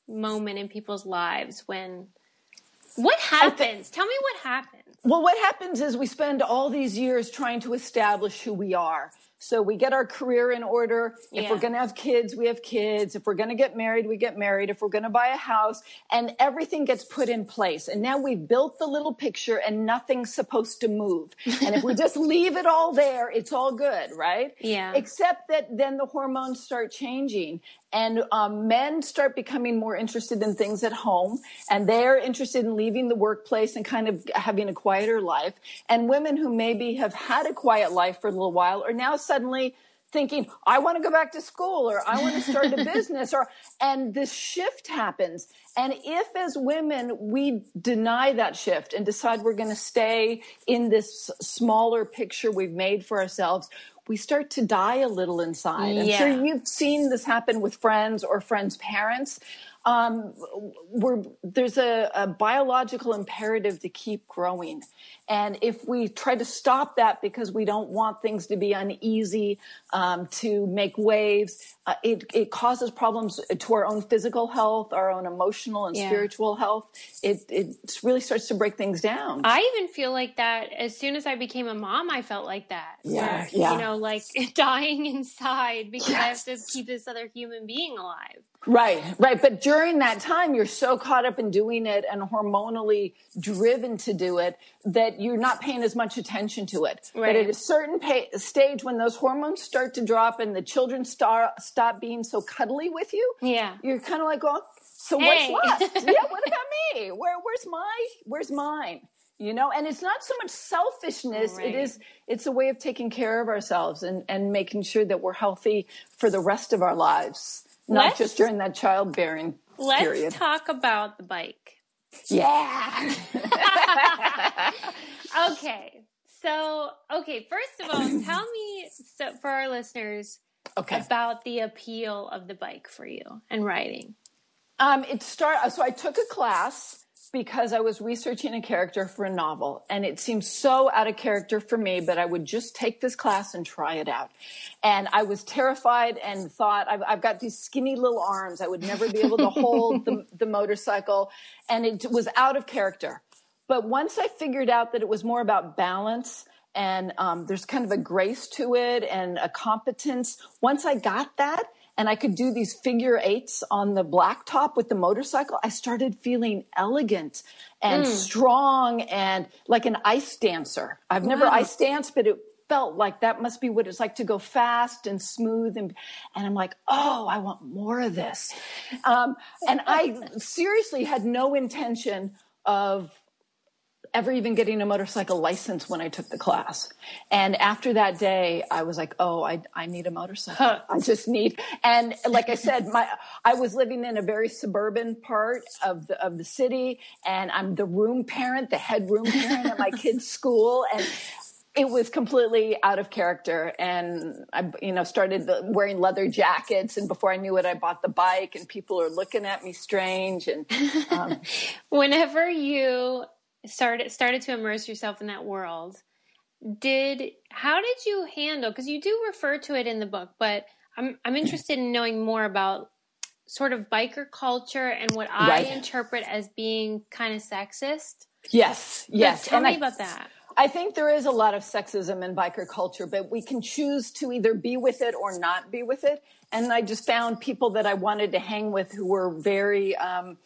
moment in people's lives when what happens? Tell me what happens. Well, what happens is we spend all these years trying to establish who we are. So we get our career in order. If Yeah. we're going to have kids, we have kids. If we're going to get married, we get married. If we're going to buy a house, and everything gets put in place. And now we've built the little picture and nothing's supposed to move. And if we just leave it all there, it's all good, right? Yeah. Except that then the hormones start changing and um, men start becoming more interested in things at home and they're interested in leaving the workplace and kind of having a quieter life. And women who maybe have had a quiet life for a little while are now suddenly thinking i want to go back to school or i want to start a business or and this shift happens. And if as women we deny that shift and decide we're going to stay in this smaller picture we've made for ourselves we start to die a little inside. I'm Yeah. sure you've seen this happen with friends or friends' parents. um, we're, there's a, a biological imperative to keep growing. And if we try to stop that because we don't want things to be uneasy, um, to make waves, uh, it, it causes problems to our own physical health, our own emotional and Yeah. spiritual health. It, it really starts to break things down. I even feel like that as soon as I became a mom, I felt like that. Yeah, Where, yeah. You know, like dying inside because I have to keep this other human being alive. Right, right. But during that time, you're so caught up in doing it and hormonally driven to do it that you're not paying as much attention to it. But Right. at a certain pa stage, when those hormones start to drop and the children start stop being so cuddly with you, Yeah. you're kind of like, oh, so Hey. what's left? yeah, what about me? Where, where's my, where's mine? You know, and it's not so much selfishness. Right. It is, it's a way of taking care of ourselves and, and making sure that we're healthy for the rest of our lives, not Let's- just during that childbearing period. Let's talk about the bike. Yeah. Okay. So, okay, first of all, tell me so for our listeners Okay. about the appeal of the bike for you and riding. Um, it start. So I took a class because I was researching a character for a novel, and it seemed so out of character for me. But I would just take this class and try it out. And I was terrified and thought, I've, I've got these skinny little arms. I would never be able to hold the, the motorcycle, and it was out of character. But once I figured out that it was more about balance and um, there's kind of a grace to it and a competence, once I got that and I could do these figure eights on the blacktop with the motorcycle, I started feeling elegant and strong and like an ice dancer. I've never ice danced, but it felt like that must be what it's like to go fast and smooth and and I'm like, oh, I want more of this. Um, and I seriously had no intention of ever even getting a motorcycle license when I took the class. And after that day, I was like, oh, I, I need a motorcycle. I just need, and like I said, my, I was living in a very suburban part of the, of the city and I'm the room parent, the head room parent at my kid's school. And it was completely out of character and i you know started wearing leather jackets and before i knew it i bought the bike and people are looking at me strange and um, Whenever you started started to immerse yourself in that world, did how did you handle because you do refer to it in the book, but I'm I'm interested in knowing more about sort of biker culture and what I Right. interpret as being kind of sexist. yes yes Tell and me I- about that. I think there is a lot of sexism in biker culture, but we can choose to either be with it or not be with it. And I just found people that I wanted to hang with who were very um,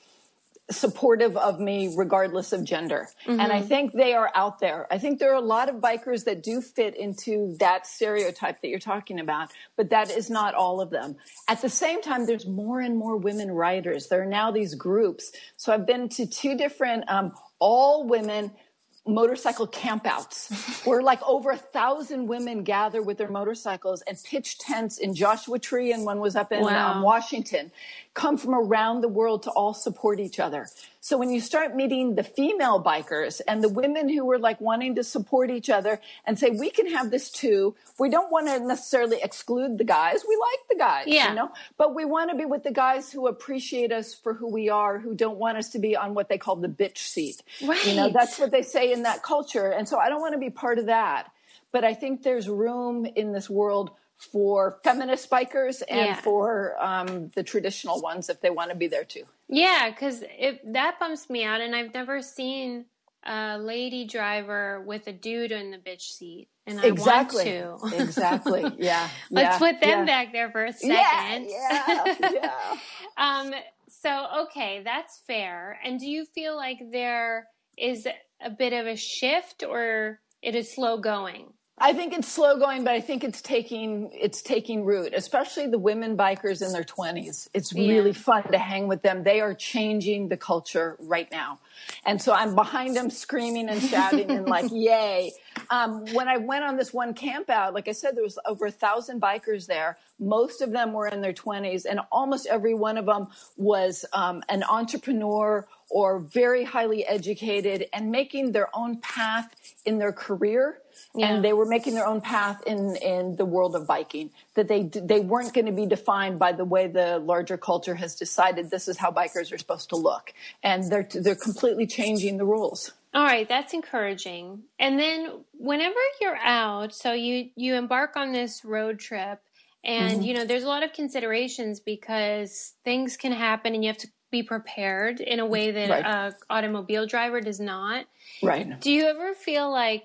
supportive of me, regardless of gender. And I think they are out there. I think there are a lot of bikers that do fit into that stereotype that you're talking about, but that is not all of them. At the same time, there's more and more women riders. There are now these groups. So I've been to two different um, all women motorcycle campouts where like over a thousand women gather with their motorcycles and pitch tents in Joshua Tree and one was up in Wow. um, Washington come from around the world to all support each other. So when you start meeting the female bikers and the women who are like wanting to support each other and say, we can have this too. We don't want to necessarily exclude the guys. We like the guys, Yeah. you know, but we want to be with the guys who appreciate us for who we are, who don't want us to be on what they call the bitch seat. Right. You know, that's what they say in that culture. And so I don't want to be part of that. But I think there's room in this world for feminist bikers and Yeah. for um, the traditional ones if they want to be there too. Yeah, because that bumps me out, and I've never seen a lady driver with a dude in the bitch seat, and I exactly. want to. exactly. Yeah. Let's yeah, put them yeah. back there for a second. Yeah. Yeah. yeah. um, so okay, that's fair. And do you feel like there is a bit of a shift, or it is slow going? I think it's slow going, but I think it's taking it's taking root, especially the women bikers in their twenties. It's really fun to hang with them. They are changing the culture right now, and so I'm behind them, screaming and shouting and like, "Yay!" Um, when I went on this one camp out, like I said, there was over a thousand bikers there. Most of them were in their twenties, and almost every one of them was um, an entrepreneur or very highly educated and making their own path in their career. Yeah. And they were making their own path in, in the world of biking. That they they weren't going to be defined by the way the larger culture has decided this is how bikers are supposed to look, and they're they're completely changing the rules. All right, that's encouraging. And then whenever you're out, so you you embark on this road trip and mm-hmm. you know there's a lot of considerations because things can happen and you have to be prepared in a way that Right. a automobile driver does not. Right. Do you ever feel like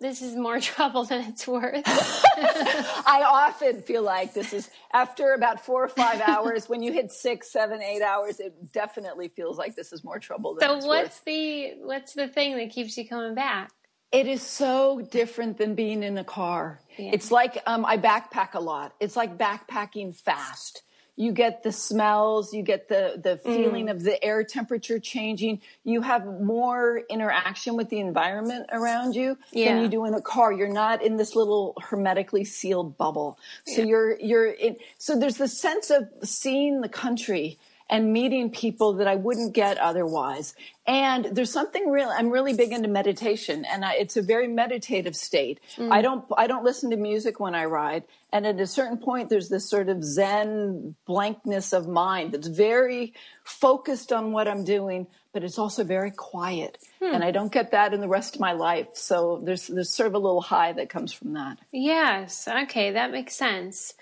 this is more trouble than it's worth? I often feel like this is after about four or five hours. when you hit six, seven, eight hours, it definitely feels like this is more trouble than so it's what's worth. the what's the thing that keeps you coming back? It is so different than being in a car. Yeah. It's like um, I backpack a lot. It's like backpacking fast. You get the smells, you get the the Mm. feeling of the air temperature changing. You have more interaction with the environment around you Yeah. than you do in a car. You're not in this little hermetically sealed bubble. So you're you're in. So there's the sense of seeing the country and meeting people that I wouldn't get otherwise. And there's something real. I'm really big into meditation, and I, it's a very meditative state. I don't I don't listen to music when I ride, and at a certain point, there's this sort of Zen blankness of mind that's very focused on what I'm doing, but it's also very quiet. And I don't get that in the rest of my life. So there's there's sort of a little high that comes from that. Yes. Okay, that makes sense.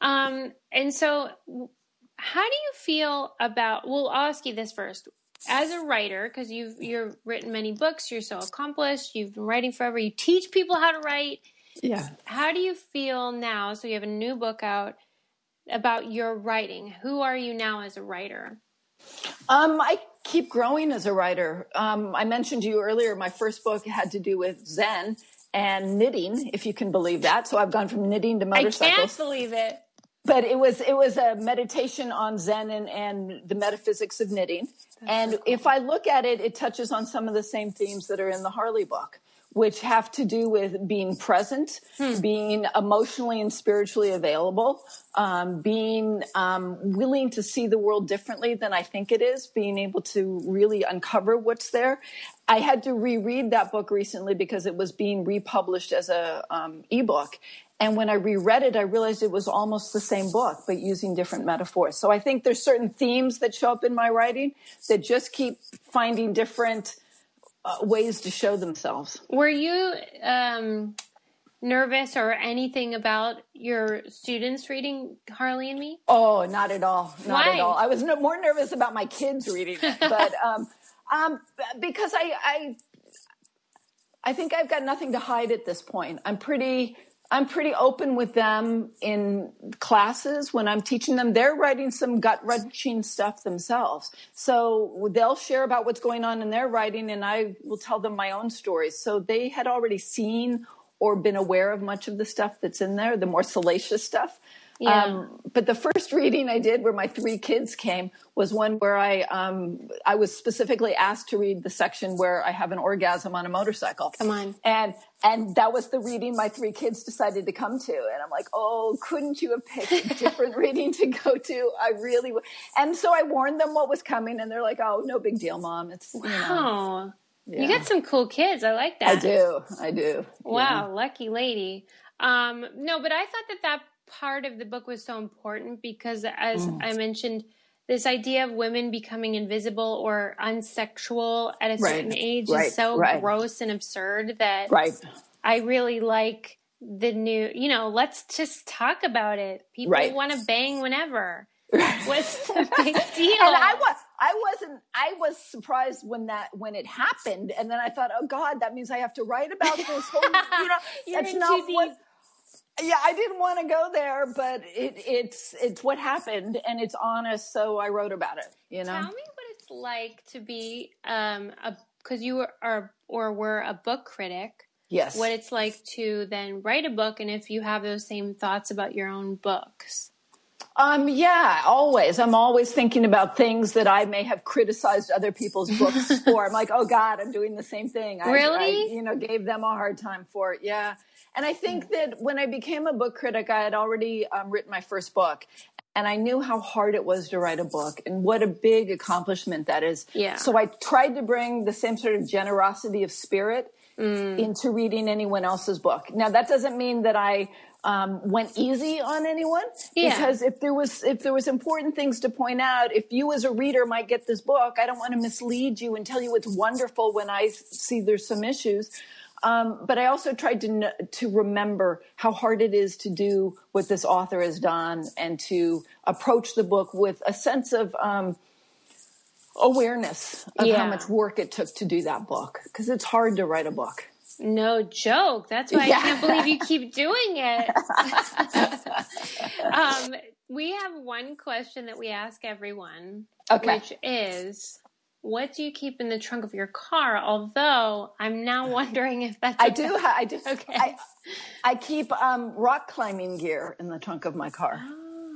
Um, and so, how do you feel about? Well, I'll ask you this first. As a writer, because you've you've written many books, you're so accomplished. You've been writing forever. You teach people how to write. Yeah. How do you feel now? So you have a new book out about your writing. Who are you now as a writer? Um, I keep growing as a writer. Um, I mentioned to you earlier, my first book had to do with Zen and knitting, if you can believe that. So I've gone from knitting to motorcycles I can't believe it. But it was it was a meditation on Zen and, and the metaphysics of knitting. and if I look at it, it touches on some of the same themes that are in the Harley book, which have to do with being present, being emotionally and spiritually available, um, being um, willing to see the world differently than I think it is, being able to really uncover what's there. I had to reread that book recently because it was being republished as a um, ebook. And when I reread it, I realized it was almost the same book, but using different metaphors. So I think there's certain themes that show up in my writing that just keep finding different uh, ways to show themselves. Were you um, nervous or anything about your students reading Harley and Me? Oh, not at all. Not Why? at all. I was no, more nervous about my kids reading it, but um, um, because I, I, I think I've got nothing to hide at this point. I'm pretty, I'm pretty open with them in classes when I'm teaching them. They're writing some gut wrenching stuff themselves, so they'll share about what's going on in their writing, and I will tell them my own stories. So they had already seen or been aware of much of the stuff that's in there, the more salacious stuff. Yeah. Um, but the first reading I did, where my three kids came, was one where I um, I was specifically asked to read the section where I have an orgasm on a motorcycle. Come on. and and that was the reading my three kids decided to come to, and I'm like, oh, couldn't you have picked a different reading to go to? I really, w-. and so I warned them what was coming, and they're like, oh, no big deal, mom. It's you know, Oh, you got some cool kids. I like that. I do, I do. Wow, lucky lady. Um, no, but I thought that that part of the book was so important because, as Mm. I mentioned, this idea of women becoming invisible or unsexual at a Right, certain age right, is so right. gross and absurd that Right. I really like the new, you know, let's just talk about it. People want to bang whenever. What's the big deal? and I was I wasn't I was surprised when that when it happened and then I thought oh god that means I have to write about this whole you know that's not what. Yeah I didn't want to go there but it it's it's what happened and it's honest so I wrote about it you know Tell me what it's like to be um a because you are or were a book critic. yes What it's like to then write a book, and if you have those same thoughts about your own books. Um, yeah, always. I'm always thinking about things that I may have criticized other people's books for. I'm like, oh God, I'm doing the same thing. I, Really? I, you know, gave them a hard time for it. Yeah. And I think that when I became a book critic, I had already um, written my first book. and I knew how hard it was to write a book and what a big accomplishment that is. Yeah. So I tried to bring the same sort of generosity of spirit Mm. into reading anyone else's book. Now that doesn't mean that I um, went easy on anyone Yeah. because if there was if there was important things to point out, if you as a reader might get this book, I don't want to mislead you and tell you it's wonderful when I see there's some issues. Um, but I also tried to to remember how hard it is to do what this author has done and to approach the book with a sense of um, awareness of Yeah. how much work it took to do that book because it's hard to write a book. No joke. That's why Yeah. I can't believe you keep doing it. um, we have one question that we ask everyone, Okay. which is, "What do you keep in the trunk of your car?" Although I'm now wondering if that's I do. I do. Okay. I, I keep um, rock climbing gear in the trunk of my car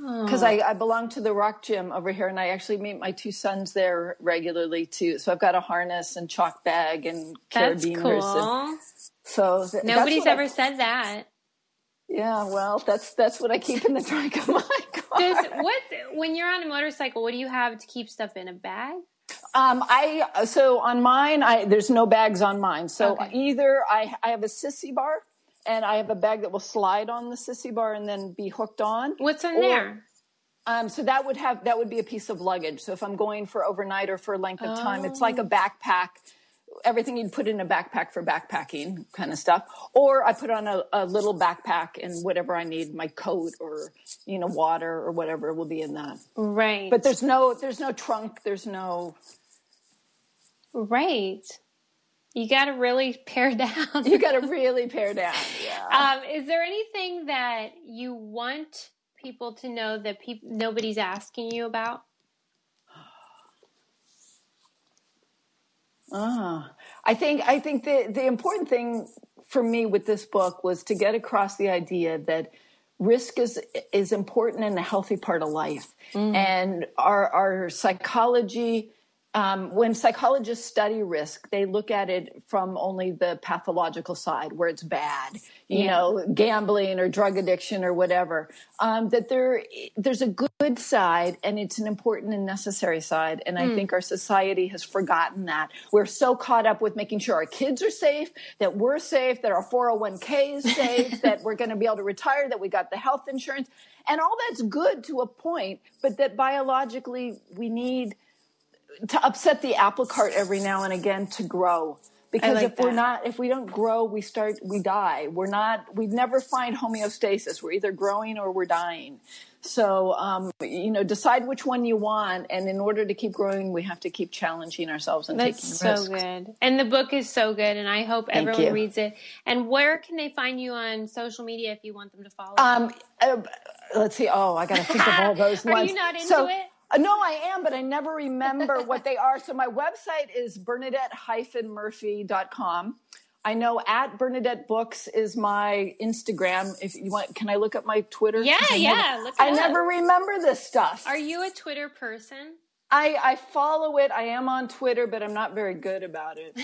Oh. because I, I belong to the rock gym over here, and I actually meet my two sons there regularly too. So I've got a harness and chalk bag and That's carabiners. and- so th- Nobody's what I- ever said that. yeah, well, that's that's what I keep in the trunk of my car. Does what when you're on a motorcycle? What do you have to keep stuff in a bag? Um, I so on mine, I there's no bags on mine. So Okay. either I I have a sissy bar, and I have a bag that will slide on the sissy bar and then be hooked on. What's in Or- there? Um, so that would have that would be a piece of luggage. So if I'm going for overnight or for a length of time, it's like a backpack. Everything you'd put in a backpack for backpacking kind of stuff. Or I put on a, a little backpack and whatever I need, my coat or you know water or whatever will be in that. Right. But there's no there's no trunk. There's no right. You got to really pare down. you got to really pare down. Yeah. Um, is there anything that you want people to know that nobody's asking you about? Ah, I think I think the the important thing for me with this book was to get across the idea that risk is is important and a healthy part of life, and our our psychology. Um, when psychologists study risk, they look at it from only the pathological side, where it's bad, you Yeah. know, gambling or drug addiction or whatever. Um, that there, there's a good side, and it's an important and necessary side. And I think our society has forgotten that. We're so caught up with making sure our kids are safe, that we're safe, that our 401k is safe, that we're going to be able to retire, that we got the health insurance, and all that's good to a point. But that biologically, we need to upset the apple cart every now and again to grow. Because like if we're not, if we don't grow, we start, we die. We're not, we never find homeostasis. We're either growing or we're dying. So, um, you know, decide which one you want. And in order to keep growing, we have to keep challenging ourselves and That's taking so risks. good. And the book is so good, and I hope Thank everyone you. reads it. And where can they find you on social media if you want them to follow? Um, uh, let's see. Oh, I got to think of all those Are ones. you not into so, it? Uh, no, I am, but I never remember what they are. So my website is bernadette-murphy.com. I know at Bernadette Books is my Instagram. If you want, can I look up my Twitter? Yeah, I yeah, never- I up. never remember this stuff. Are you a Twitter person? I, I follow it. I am on Twitter, but I'm not very good about it.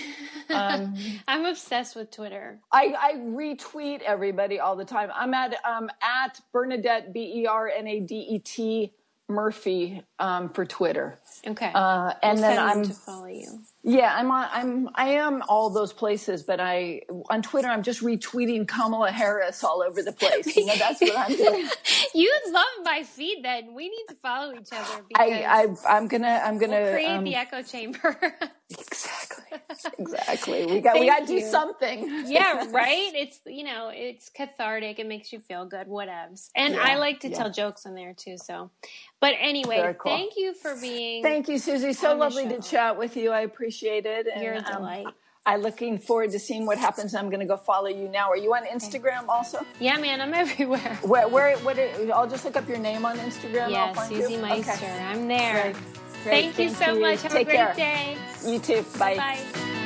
Um, I'm obsessed with Twitter. I, I retweet everybody all the time. I'm at um, at Bernadette B E R N A D E T Murphy um, for Twitter. Okay. Uh, and We'll then I'm to follow you. Yeah I'm on I'm I am all those places, but I on Twitter I'm just retweeting Kamala Harris all over the place. You know that's what I'm doing. You love my feed. Then we need to follow each other because I, I I'm gonna I'm gonna we'll create um, the echo chamber. exactly exactly we got we got to do something. yeah, right. It's you know, it's cathartic. It makes you feel good. Whatevs. And I like to yeah. tell jokes in there too. So, but anyway, cool. thank you for being. Thank you, Susie. So lovely to chat with you. I appreciate it. And, You're a um, delight. I'm looking forward to seeing what happens. I'm going to go follow you now. Are you on Instagram also? Yeah, man, I'm everywhere. Where, where, what? I'll just look up your name on Instagram. Yeah, Susie you. Meister. Okay. I'm there. Great. Great. Thank you so much. Have Take a great care. day. You too. Bye. Bye.